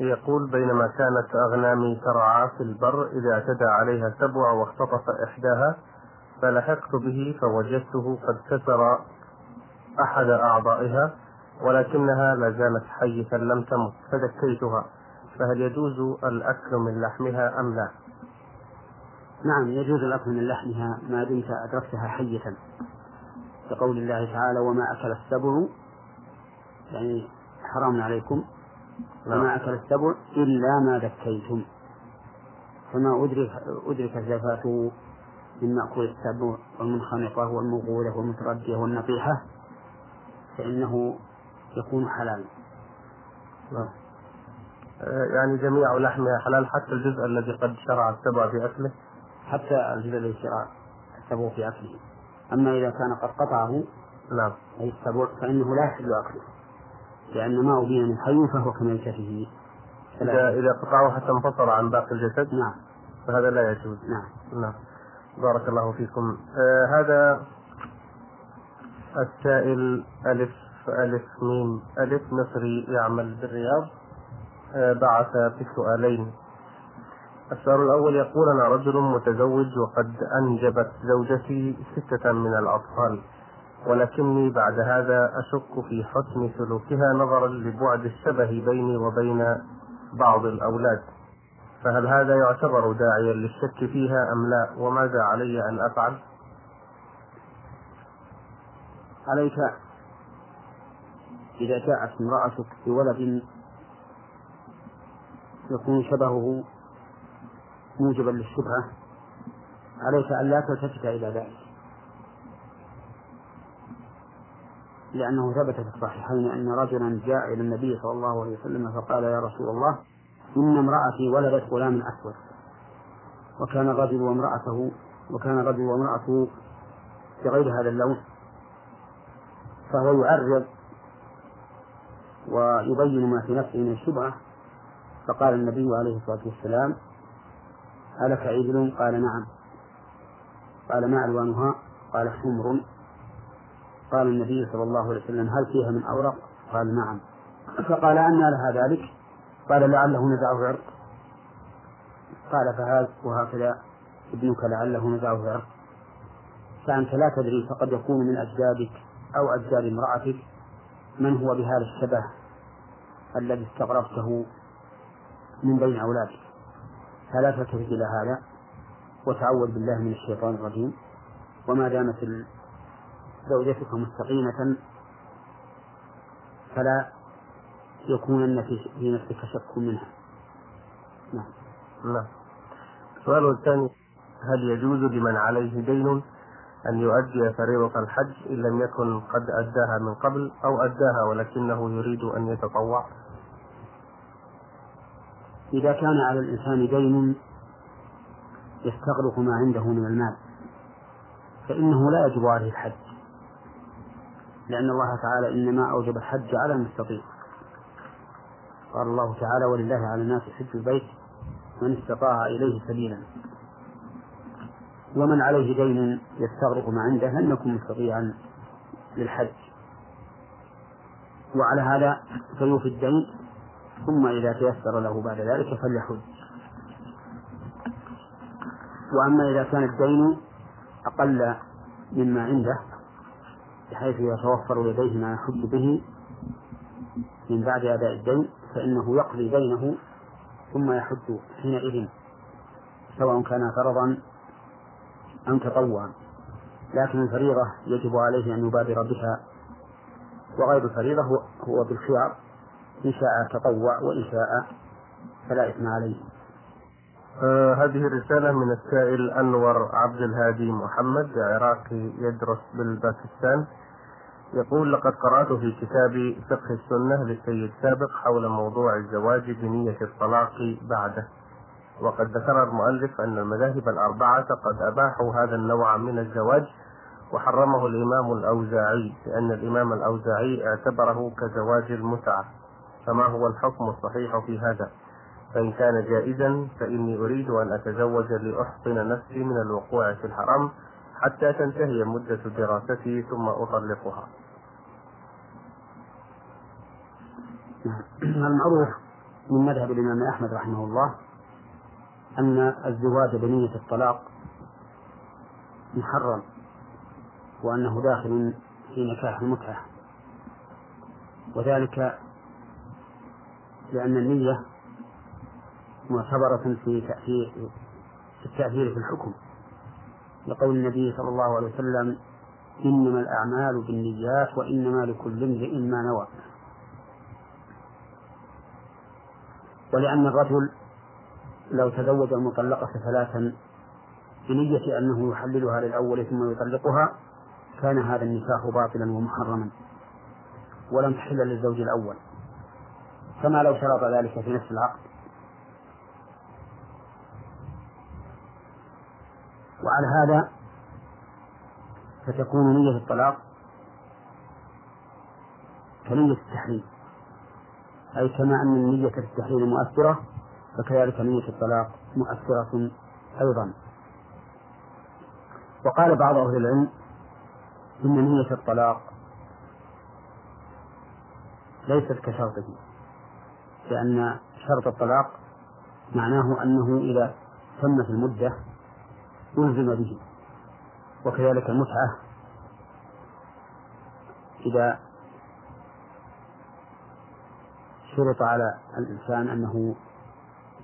يقول بينما كانت أغنامي ترعى في البر إذا اعتدى عليها سبع واختطف إحداها فلحقت به فوجدته قد كسر أحد أعضائها ولكنها لا زالت حية لم تمت فدكيتها فهل يجوز الأكل من لحمها أم لا؟ نعم يجوز الأكل من لحمها ما دمت أدركتها حية. كقول الله تعالى وما أكل السبع. يعني حرام عليكم. وما نعم. أكل السبع إلا ما ذكيتم. فما أدرك أدرك زكاته من مأكول السبع والمنخنقة والمغولة والمتردية والنطيحة فإنه يكون حلالا نعم. آه، يعني جميع لحمها حلال حتى الجزء الذي قد شرع السبع في أكله؟ حتى الجزء الذي شرع السبع في أكله. أما إذا كان قد قطعه نعم. أي السبع فإنه لا يحل أكله. لأن ما أبين من حي فهو كميتته إذا إذا قطعه حتى انفصل عن باقي الجسد نعم. فهذا لا يجوز. نعم. نعم. بارك الله فيكم. آه هذا السائل ألف ألف ميم ألف مصري يعمل بالرياض. آه بعث بسؤالين السؤال الأول يقول أنا رجل متزوج وقد أنجبت زوجتي ستة من الأطفال. ولكني بعد هذا أشك في حسن سلوكها نظرا لبعد الشبه بيني وبين بعض الأولاد. فهل هذا يعتبر داعيا للشك فيها أم لا؟ وماذا علي أن أفعل؟ عليك. إذا جاءت امرأتك بولد يكون شبهه موجبا للشبهة عليك أن لا تلتفت إلى ذلك. لأنه ثبت في الصحيحين أن رجلا جاء إلى النبي صلى الله عليه وسلم فقال يا رسول الله إن امرأتي ولدت غلام أسود وكان الرجل وامرأته وكان الرجل وامرأته بغير هذا اللون. فهو يعرض ويبين ما في نفسه من الشبهة. فقال النبي عليه الصلاة والسلام ألك عجل قال نعم. قال ما ألوانها؟ قال حمر. قال النبي صلى الله عليه وسلم هل فيها من أورق؟ قال نعم. فقال أنى لها ذلك؟ قال لعله نزعه عرق. قال فهذا وهكذا ابنك لعله نزعه عرق. فأنت لا تدري فقد يكون من أجدادك أو أجداد امرأتك من هو بهذا الشبه الذي استغربته من بين أولادك. فلا تلتفت إلى هذا وتعوذ بالله من الشيطان الرجيم. وما دامت زوجتك مستقيمة فلا يكونن في نفسك شك منها. نعم. نعم. السؤال الثاني هل يجوز لمن عليه دين أن يؤدي فريضة الحج إن لم يكن قد أداها من قبل أو أداها ولكنه يريد أن يتطوع؟ إذا كان على الإنسان دين يستغرق ما عنده من المال فإنه لا يجب عليه الحج. لأن الله تعالى إنما أوجب الحج على المستطيع. قال الله تعالى ولله على الناس حج البيت من استطاع إليه سبيلا. ومن عليه دين يستغرق ما عنده لم يكن مستطيعا للحج. وعلى هذا فيوفي الدين ثم إذا تيسر له بعد ذلك فليحج. وأما إذا كان الدين أقل مما عنده بحيث يتوفر لديه ما يحج به من بعد أداء الدين فإنه يقضي دينه ثم يحج حينئذ سواء كان فرضا أم تطوعا. لكن الفريضة يجب عليه أن يبادر بها. وغير الفريضة هو بالخيار إن شاء تطوع وإن شاء فلا إثم عليه. آه هذه الرسالة من السائل أنور عبد الهادي محمد عراقي يدرس بالباكستان. يقول لقد قرأت في كتاب فقه السنة للسيد سابق حول موضوع الزواج بنية الطلاق بعده. وقد ذكر المؤلف أن المذاهب الأربعة قد أباحوا هذا النوع من الزواج وحرمه الإمام الأوزاعي لأن الإمام الأوزاعي اعتبره كزواج المتعة فما هو الحكم الصحيح في هذا؟ فإن كان جائزا فإني أريد أن أتزوج لأحصن نفسي من الوقوع في الحرام حتى تنتهي مدة دراستي ثم أطلقها. المعروف من مذهب الإمام أحمد رحمه الله أن الزواج بنية الطلاق محرم وأنه داخل في نكاح المتعة وذلك لأن النية معتبرة في تأثير في التأثير في الحكم. لقول النبي صلى الله عليه وسلم إنما الأعمال بالنيات وإنما لكل امرئ ما نوى. ولأن الرجل لو تزوج المطلقة ثلاثا بنية أنه يحللها للأول ثم يطلقها كان هذا النكاح باطلا ومحرما. ولم تحل للزوج الأول. كما لو شرط ذلك في نفس العقد؟ وعلى هذا فتكون نية الطلاق كنية التحريم. أي كما أن نية التحريم مؤثرة فكذلك نية الطلاق مؤثرة أيضا. وقال بعض أهل العلم إن نية الطلاق ليست كشرطه لأن شرط الطلاق معناه أنه إذا تمت المدة ألزم به. وكذلك المتعة إذا شرط على الإنسان أنه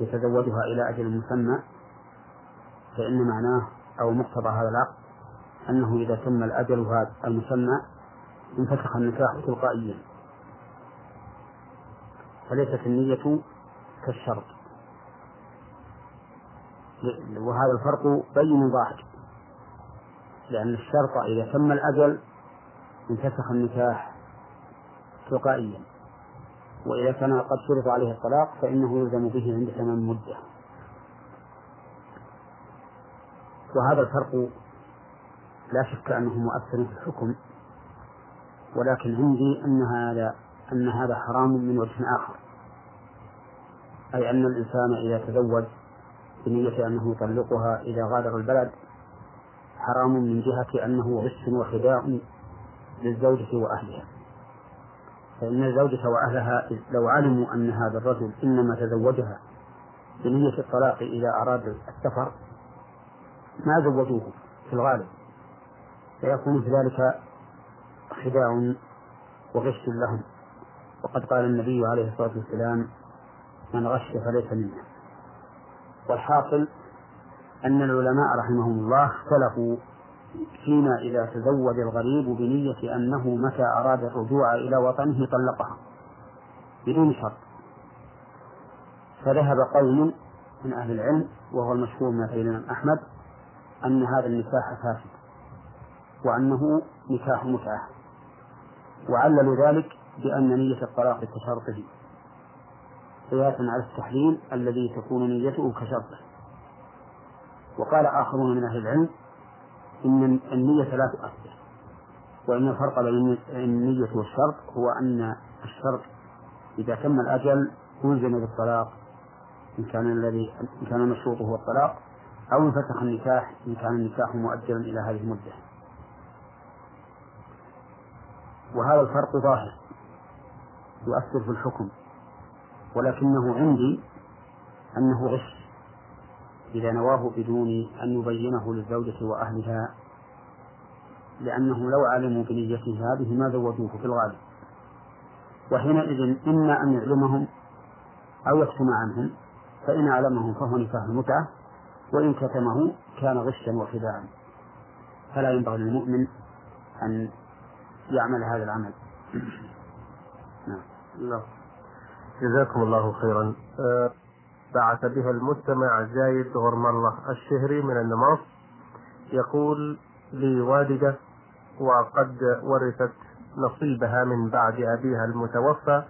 يتزوجها إلى أجل مسمى فإن معناه أو مقتضى هذا العقد أنه إذا تم الأجل هذا المسمى انفسخ النكاح تلقائيا. فليست النية كالشرط. وهذا الفرق بين ظاهر لأن الشرط إذا تم الأجل انفسخ النكاح تلقائيا. وإذا كان قد شرط عليه الطلاق فإنه يلزم به عند تمام المدة وهذا الفرق لا شك أنه مؤثر في الحكم. ولكن عندي أن هذا أن هذا حرام من وجه آخر. أي أن الإنسان إذا تزوج بنية أنه يطلقها إذا غادر البلد حرام من جهة أنه غش وخداع للزوجة وأهلها. فإن الزوجة وأهلها لو علموا أن هذا الرجل إنما تزوجها بنية الطلاق إذا أراد السفر ما زوجوه في الغالب. فيكون في ذلك خداع وغش لهم. وقد قال النبي عليه الصلاة والسلام من غش فليس منا والحاصل أن العلماء رحمهم الله اختلفوا فيما إذا تزوج الغريب بنية أنه متى أراد الرجوع إلى وطنه طلقها بدون شرط. فذهب قوم من أهل العلم وهو المشهور من الإمام أحمد أن هذا النكاح فاسد وأنه نكاح متعة. وعللوا ذلك بأن نية الطلاق كشرطه قياسا على التحليل الذي تكون نيته كشرطه. وقال آخرون من أهل العلم إن النية لا تؤثر وإن الفرق بين النية والشرط هو أن الشرط إذا تم الأجل ألزم بالطلاق إن كان الذي إن كان المشروط هو الطلاق أو انفسخ النكاح إن كان النكاح مؤجلا إلى هذه المدة. وهذا الفرق ظاهر يؤثر في الحكم. ولكنه عندي أنه غش إذا نواه بدون أن يبينه للزوجة وأهلها لأنه لو علموا بنيته هذه ما زوجوه في الغالب. وحينئذ إما أن يعلمهم أو يكتم عنهم فإن أعلمهم فهو نكاح المتعة وإن كتمه كان غشا وخداعا فلا ينبغي للمؤمن أن يعمل هذا العمل. نعم. الله. جزاكم الله خيرا. أه بعث بها المستمع زايد غرم الله الشهري من النماص. يقول لي والدة وقد ورثت نصيبها من بعد أبيها المتوفى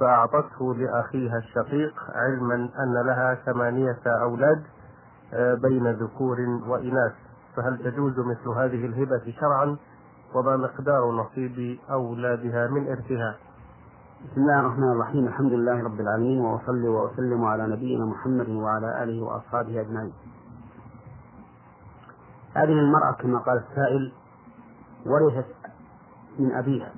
فأعطته لأخيها الشقيق علما أن لها ثمانية أولاد آه، بين ذكور وإناث. فهل تجوز مثل هذه الهبة شرعا؟ وما مقدار نصيب أولادها من إرثها؟ بسم الله الرحمن الرحيم. الحمد لله رب العالمين وأصلي وأسلم على نبينا محمد وعلى آله وأصحابه أجمعين. هذه المرأة كما قال السائل ورثت من أبيها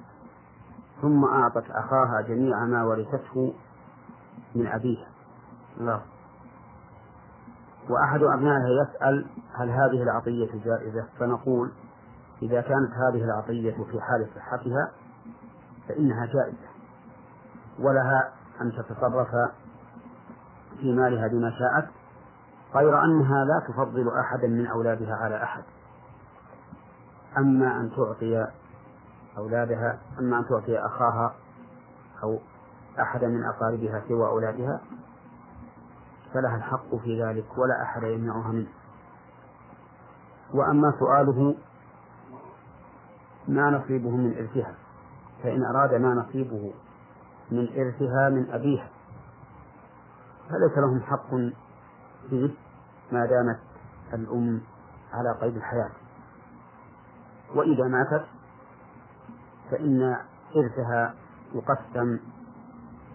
ثم أعطت أخاها جميع ما ورثته من أبيها. نعم وأحد أبنائها يسأل هل هذه العطية جائزة؟ فنقول إذا كانت هذه العطية في حال صحتها فإنها جائزة. ولها أن تتصرف في مالها بما شاءت غير أنها لا تفضل أحدا من أولادها على أحد. أما أن تعطي أولادها أما أن تعطي أخاها أو أحدا من أقاربها سوى أولادها فلها الحق في ذلك ولا أحد يمنعها منه. وأما سؤاله ما نصيبه من إرثها فإن أراد ما نصيبه من إرثها من أبيها. فليس لهم حق فيه ما دامت الأم على قيد الحياة. وإذا ماتت فإن إرثها يقسم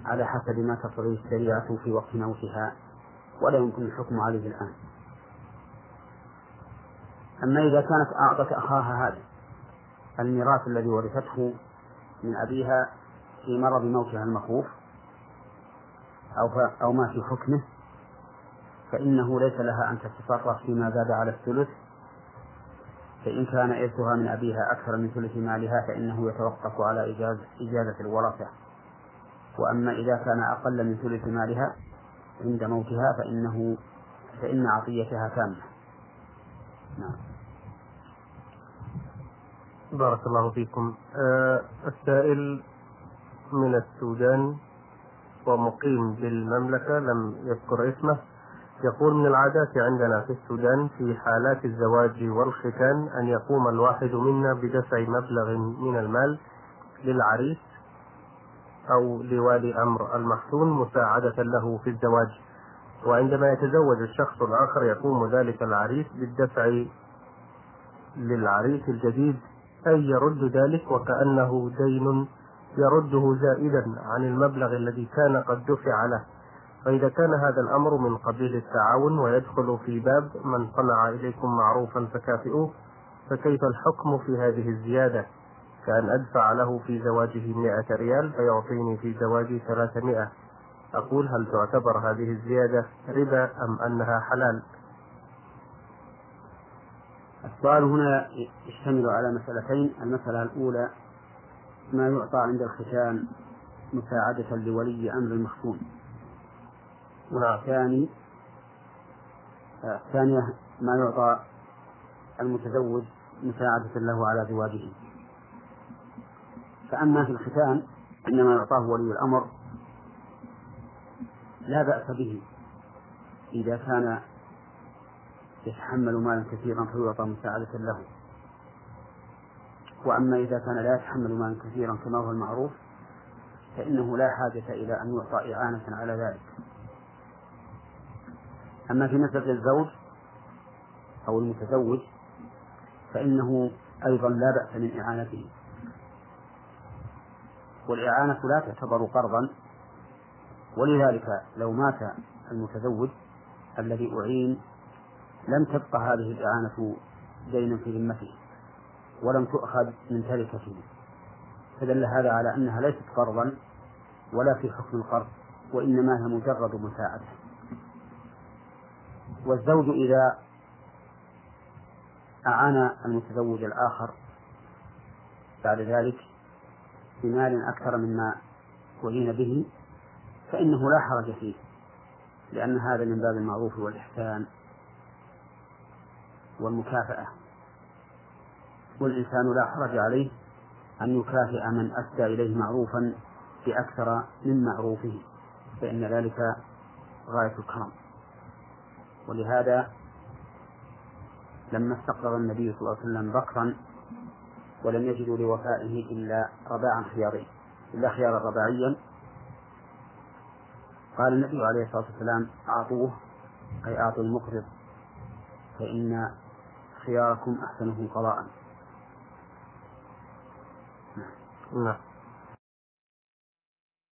على حسب ما تقتضيه الشريعة في وقت موتها ولا يمكن الحكم عليه الآن. أما إذا كانت أعطت أخاها هذا الميراث الذي ورثته من أبيها في مرض موتها المخوف أو أو ما في حكمه فإنه ليس لها أن تتصرف فيما زاد على الثلث. فإن كان إرثها من أبيها أكثر من ثلث مالها فإنه يتوقف على إجازة, إجازة الورثة. وأما إذا كان أقل من ثلث مالها عند موتها فإنه فإن عطيتها تامة. نعم. بارك الله فيكم. آه السائل من السودان ومقيم بالمملكة لم يذكر اسمه. يقول من العادات عندنا في السودان في حالات الزواج والختان أن يقوم الواحد منا بدفع مبلغ من المال للعريس أو لوالي أمر المحسون مساعدة له في الزواج. وعندما يتزوج الشخص الآخر يقوم ذلك العريس بالدفع للعريس الجديد أي يرد ذلك وكأنه دين يرده زائدا عن المبلغ الذي كان قد دفع له. فإذا كان هذا الأمر من قبيل التعاون ويدخل في باب من صنع إليكم معروفا فكافئوه فكيف الحكم في هذه الزيادة؟ كأن أدفع له في زواجه مئة ريال فيعطيني في زواجي ثلاثمائة. أقول هل تعتبر هذه الزيادة ربا أم أنها حلال؟ السؤال هنا يشتمل على مسألتين. المسألة الأولى ما يعطى عند الختان مساعدة لولي أمر المختون. نعم الثاني الثانية ما يعطى المتزوج مساعدة له على زواجه. فأما في الختان إنما يعطاه ولي الأمر لا بأس به إذا كان يتحمل مالا كثيرا فيعطى مساعدة له. وأما إذا كان لا يتحمل مالا كثيرا كما هو المعروف فإنه لا حاجة إلى أن يعطى إعانة على ذلك. أما في مسألة الزوج أو المتزوج فإنه أيضا لا بأس من إعانته. والإعانة لا تعتبر قرضا ولذلك لو مات المتزوج الذي أعين لم تبقى هذه الإعانة دينا في ذمته. ولم تؤخذ من تركته فدل هذا على أنها ليست قرضا ولا في حكم القرض وإنما هي مجرد مساعدة. والزوج إذا أعان المتزوج الآخر بعد ذلك بمال أكثر مما أعين به فإنه لا حرج فيه لأن هذا من باب المعروف والإحسان والمكافأة. والإنسان لا حرج عليه أن يكافئ من أسدى إليه معروفا بأكثر من معروفه فإن ذلك غاية الكرم. ولهذا لما استقرض النبي صلى الله عليه وسلم بكرا ولم يجدوا لوفائه إلا رباعا خيارين إلا خيارا رباعيا قال النبي عليه الصلاة والسلام أعطوه أي أعطوا المقرض فإن خياركم أحسنهم قضاء. نعم